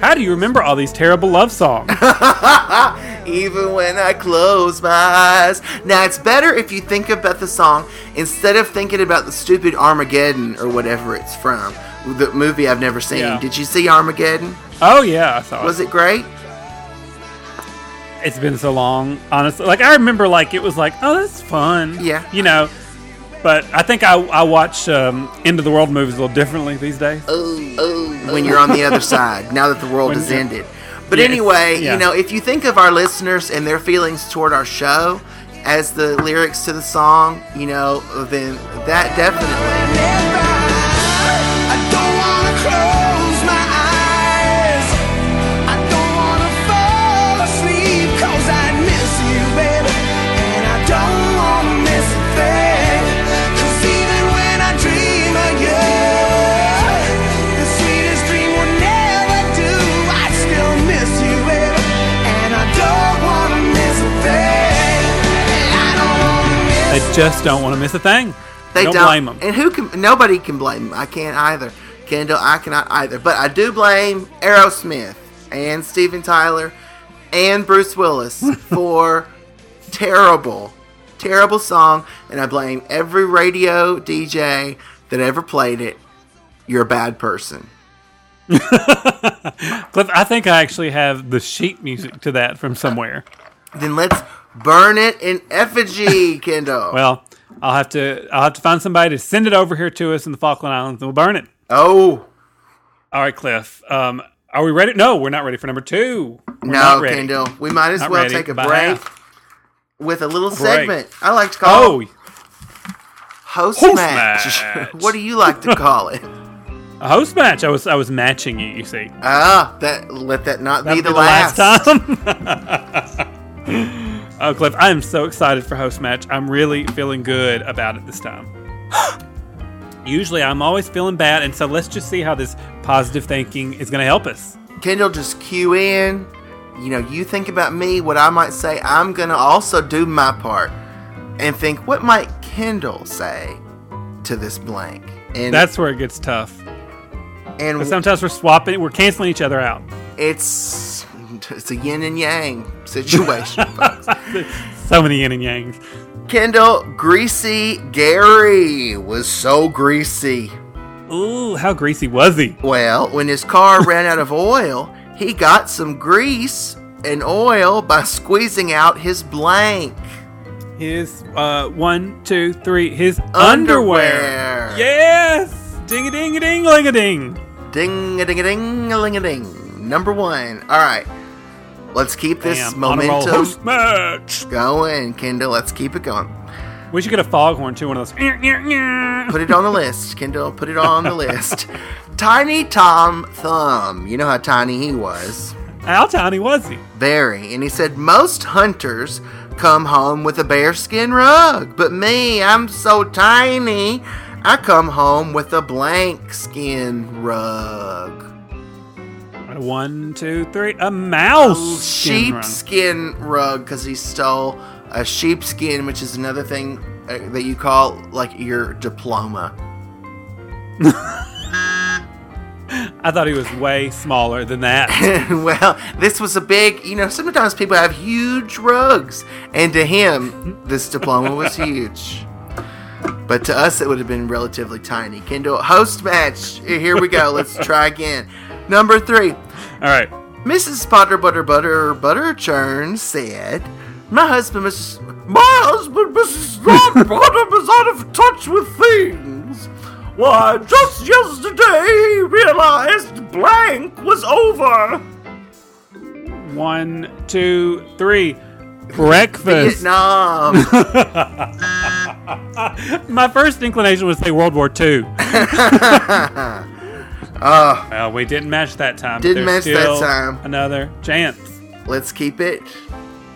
how do you remember all these terrible love songs? [LAUGHS] Even when I close my eyes. Now, it's better if you think about the song instead of thinking about the stupid Armageddon or whatever it's from. The movie I've never seen. Yeah. Did you see Armageddon? oh, yeah, I saw Was it. it great? It's been so long, honestly. Like, I remember, like, it was like, oh, that's fun. Yeah. You know, but I think I, I watch um, End of the World movies a little differently these days. when you're on the other [LAUGHS] side, now that the world When has ended. But Yes, anyway, yeah. you know, if you think of our listeners and their feelings toward our show as the lyrics to the song, you know, then that definitely. Just don't want to miss a thing. They don't, don't, blame them. And who can? Nobody can blame them. I can't either. Kendall, I cannot either. But I do blame Aerosmith and Steven Tyler and Bruce Willis [LAUGHS] for terrible, terrible song. And I blame every radio DJ that ever played it. You're a bad person. [LAUGHS] Cliff, I think I actually have the sheet music to that from somewhere. Then let's burn it in effigy, [LAUGHS] Kendall. Well, I'll have to I'll have to find somebody to send it over here to us in the Falkland Islands, and we'll burn it. oh All right, Cliff. Um, are we ready? No, we're not ready for number two. We're no. Kendall. We might as Not well take a break half. with a little break. segment. I like to call Oh, host, Host match. match. [LAUGHS] what do you like to [LAUGHS] call it? a host match. I was I was matching you. You see, Ah, that let that not be That'll the, last. time. Oh, Cliff, I am so excited for host match. I'm really feeling good about it this time. [GASPS] Usually, I'm always feeling bad, and so let's just see how this positive thinking is going to help us. Kendall, just cue in. You know, you think about me, what I might say. I'm gonna also do my part and think, what might Kendall say to this blank? And That's where it gets tough. and sometimes we're swapping, we're canceling each other out. it's it's a yin and yang situation, [LAUGHS] folks. So many yin and yangs. Kendall, greasy Gary was so greasy. Ooh, how greasy was he? Well, when his car [LAUGHS] ran out of oil, he got some grease and oil by squeezing out his blank. His uh one, two, three, his underwear. Underwear. Yes! Ding a ding a ding ling a ding. Ding a ding a ding a ling a ding. Number one. All right. Let's keep this Bam, on a roll. momentum Host match. going, Kendall. Let's keep it going. We should get a foghorn too, one of those. Put it on the list, Kendall. Put it on the list. [LAUGHS] Tiny Tom Thumb. You know how tiny he was. How tiny was he? Very. And he said, Most hunters come home with a bearskin rug, but me, I'm so tiny, I come home with a blank skin rug. One, two, three. A mouse. skin. Sheepskin rug, because he stole a sheepskin, which is another thing uh, that you call like your diploma. [LAUGHS] I thought he was way smaller than that. [LAUGHS] well, this was a big, you know, sometimes people have huge rugs, and to him, this diploma was huge. But to us, it would have been relatively tiny. Kendall, host match. Here we go. Let's try again. Number three. All right. Mrs. Potter Butter Butter Butter Churn said, My husband, Mrs. My husband, Mrs. Bottom, is out of touch with things. Why, just yesterday he realized blank was over. One, two, three. Breakfast. [LAUGHS] Vietnam. [LAUGHS] My first inclination was to say World War II. [LAUGHS] Oh, Well, we didn't match that time. Didn't match that time. Another chance. let's keep it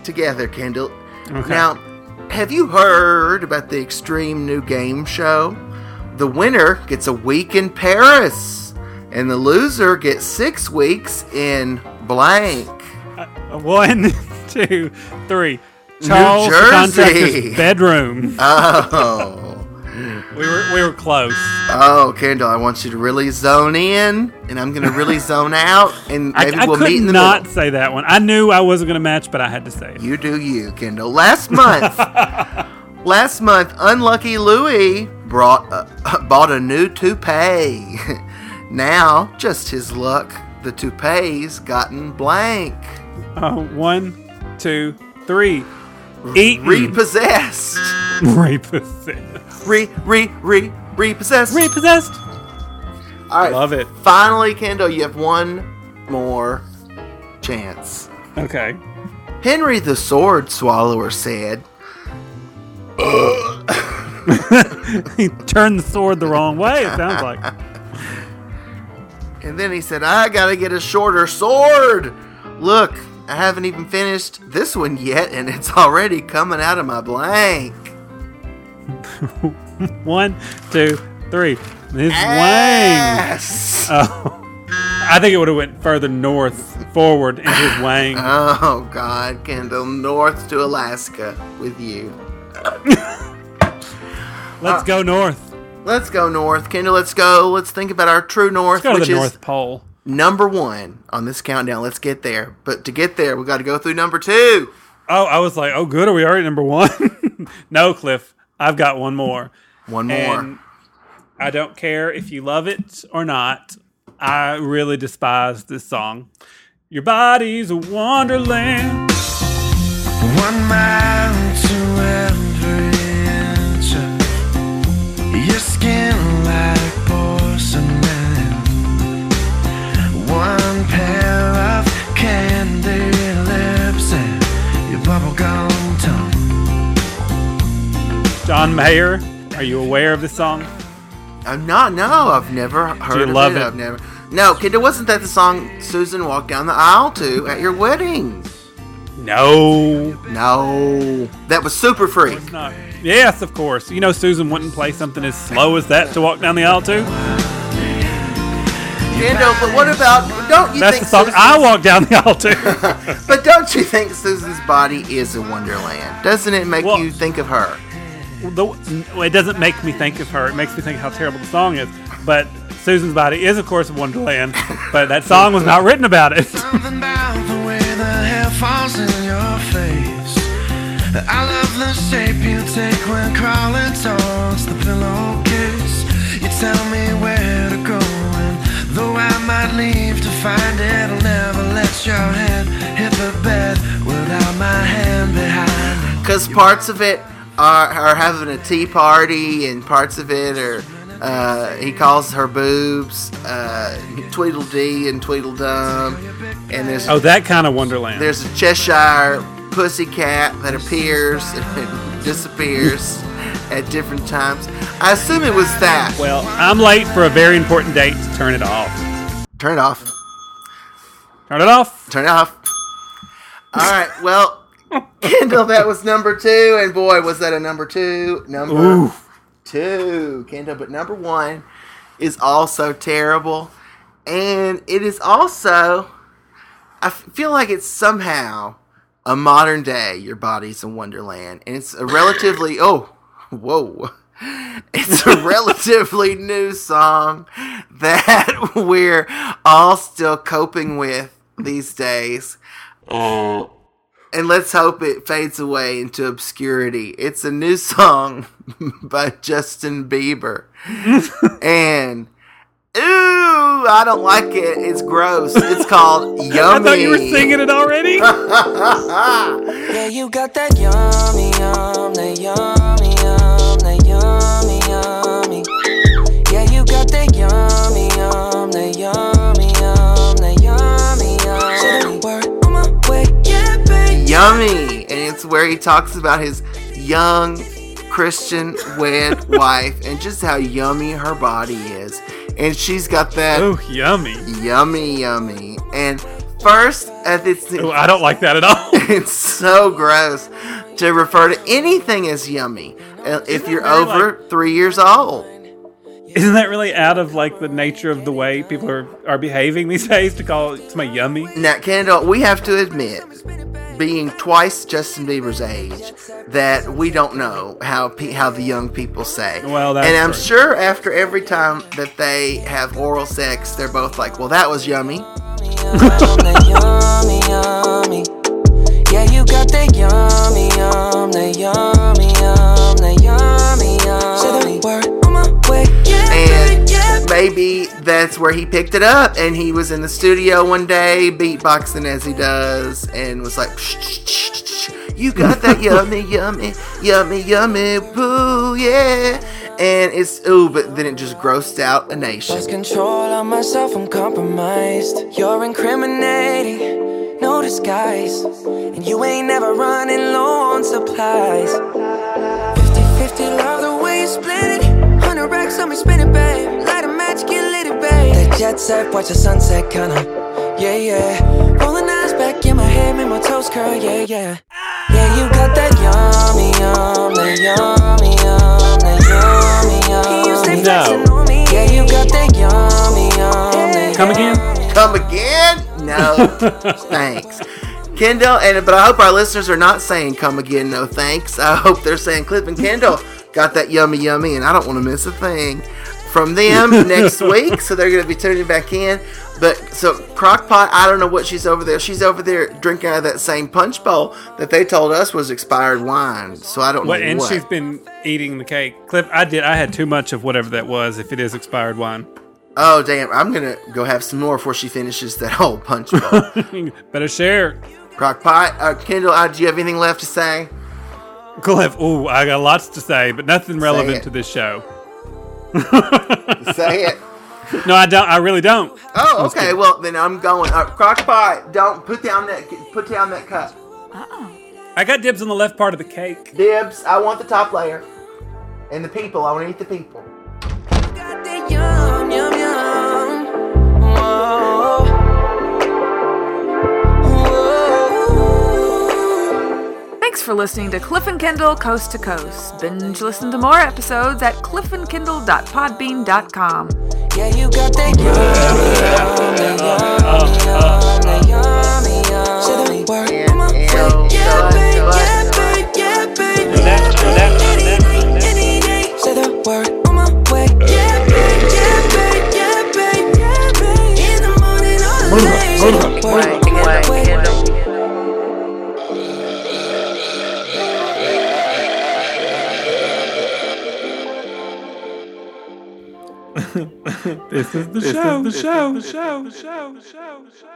together, Kendall. Okay. Now, have you heard about the extreme new game show? The winner gets a week in Paris, and the loser gets six weeks in blank. Uh, One, [LAUGHS] two, three. Charles the Jersey. bedroom. Oh. We were we were close. Oh, Kendall, I want you to really zone in, and I'm going to really [LAUGHS] zone out, and I, maybe I we'll could meet in the not middle. say that one. I knew I wasn't going to match, but I had to say it. You do you, Kendall. Last month, [LAUGHS] last month, Unlucky Louie brought uh, [LAUGHS] bought a new toupee. now, just his luck, the toupee's gotten blank, Uh, one, two, three. Eaten. repossessed, Repossessed. Re re re repossessed. Repossessed. All right, Love it. Finally, Kendall, you have one more chance. Okay. Henry the Sword Swallower said, [LAUGHS] he turned the sword the wrong way, it sounds like. [LAUGHS] and then he said, I gotta get a shorter sword. Look, I haven't even finished this one yet, and it's already coming out of my blank. [LAUGHS] One, two, three. His wang. Oh. I think it would have went further north, forward into his wang. [LAUGHS] Oh, God, Kendall, north to Alaska with you. [LAUGHS] Let's go north. Let's go north, Kendall. Let's go. Let's think about our true north, Let's go to which the is North Pole. number one on this countdown. Let's get there. But to get there, we got to go through number two. Oh, I was like, oh, good. Are we already number one? no, Cliff. I've got one more. One more. And I don't care if you love it or not. I really despise this song. Your body's a wonderland. One mile to John Mayer, are you aware of this song? I'm not. No, I've never heard Do you of love it. it? I've never. No, kid, wasn't that the song Susan walked down the aisle to at your wedding? No. No, that was Super Freak. It's not. Yes, of course. You know Susan wouldn't play something as slow as that to walk down the aisle to. Kendall, but what about? Don't you That's think the song Susan's- I walk down the aisle to. [LAUGHS] But don't you think Susan's body is a wonderland? Doesn't it make Well- you think of her? The, it doesn't make me think of her. It makes me think how terrible the song is. But Susan's body is, of course, a wonderland. But that song was not written about it. Something about the way the hair falls in your face. I love the shape you take when crawling towards the pillowcase. You tell me where to go, and though I might leave to find it, I'll never let out and hit the bed without my hand behind. Because parts of it are, are having a tea party, and parts of it are. Uh, he calls her boobs uh, Tweedledee and Tweedledum, and there's Oh, that kind of Wonderland. there's a Cheshire pussy cat that appears [LAUGHS] and disappears at different times. I assume it was that. well, I'm late for a very important date. Turn it off. Turn it off. Turn it off. Turn it off. All right. Well, [LAUGHS] Kendall, that was number two, and boy, was that a number two. Number Ooh. two, Kendall. But number one is also terrible, and it is also. I feel like it's somehow a modern day. Your body's a wonderland, and it's a relatively. [LAUGHS] oh, whoa. It's a relatively [LAUGHS] new song that we're all still coping with these days. Uh, And let's hope it fades away into obscurity. It's a new song [LAUGHS] by Justin Bieber. [LAUGHS] and ooh, I don't like it. It's gross. It's called Yummy. [LAUGHS] I thought you were singing it already. Yeah, you got that yummy, yum, that yum, And it's where he talks about his young Christian wed [LAUGHS] wife and just how yummy her body is. And she's got that oh, yummy. yummy, yummy. And first, at Oh, I don't like that at all. [LAUGHS] it's so gross to refer to anything as yummy uh, if you're over three years old. Isn't that really out of like the nature of the way people are, are behaving these days to call somebody yummy? Now, Kendall, we have to admit, being twice Justin Bieber's age, that we don't know how pe- how the young people say. Well, that's and I'm true. sure after every time that they have oral sex, they're both like, "Well, that was yummy." Yum, that yummy, yummy. Yeah, you got that yummy, yum, that yummy, yum, that yummy, yum. Say the word maybe that's where he picked it up, and he was in the studio one day beatboxing as he does, and was like, "Psh, psh, psh, psh, psh, "You got that [LAUGHS] yummy, yummy, yummy, yummy, poo, yeah." And it's ooh, but then it just grossed out a nation. Lost control of myself, I'm compromised. You're incriminating, no disguise. And you ain't never running low on supplies. 50 50, love the way you split it. Jet set, watch the sunset, kinda. Yeah, yeah. Rolling eyes back in my head, make my toes curl, yeah, yeah. Yeah, you got that yummy, yum, that yummy, yum, that yummy, yum. No. flexing on me. Yeah, you got that yummy, yum, that Come again? Come again? No, [LAUGHS] thanks. Kendall, and but I hope our listeners are not saying "come again." No thanks. I hope they're saying Cliff and Kendall got that yummy, yummy, and I don't want to miss a thing from them [LAUGHS] next week. So they're going to be tuning back in. But so Crockpot, I don't know what she's over there. She's over there drinking out of that same punch bowl that they told us was expired wine. So I don't What, know and what. she's been eating the cake. Cliff, I did. I had too much of whatever that was. If it is expired wine, oh damn! I'm gonna go have some more before she finishes that whole punch bowl. [LAUGHS] better share. Crockpot, uh, Kendall, uh, do you have anything left to say? Cliff, ooh, I got lots to say, but nothing relevant to this show. [LAUGHS] Say it. No, I don't. I really don't. Oh, okay. Well, then I'm going. Uh, Crockpot, don't put down that put down that cup. I got dibs on the left part of the cake. Dibs. I want the top layer, and the people. I want to eat the people. Thanks for listening to Cliff and Kendall Coast to Coast. Binge listen to more episodes at cliffandkendall.podbean.com. Yeah, you got that yum, yum, that yummy, yum, that yummy, yum. Say the word on way, yeah, babe, yeah, babe, yeah, babe. Any day. Say the word on my way, yeah, babe, yeah, babe, yeah, babe, yeah, babe. In the morning or late. This is the show. The show. The show. The show. The show. The show.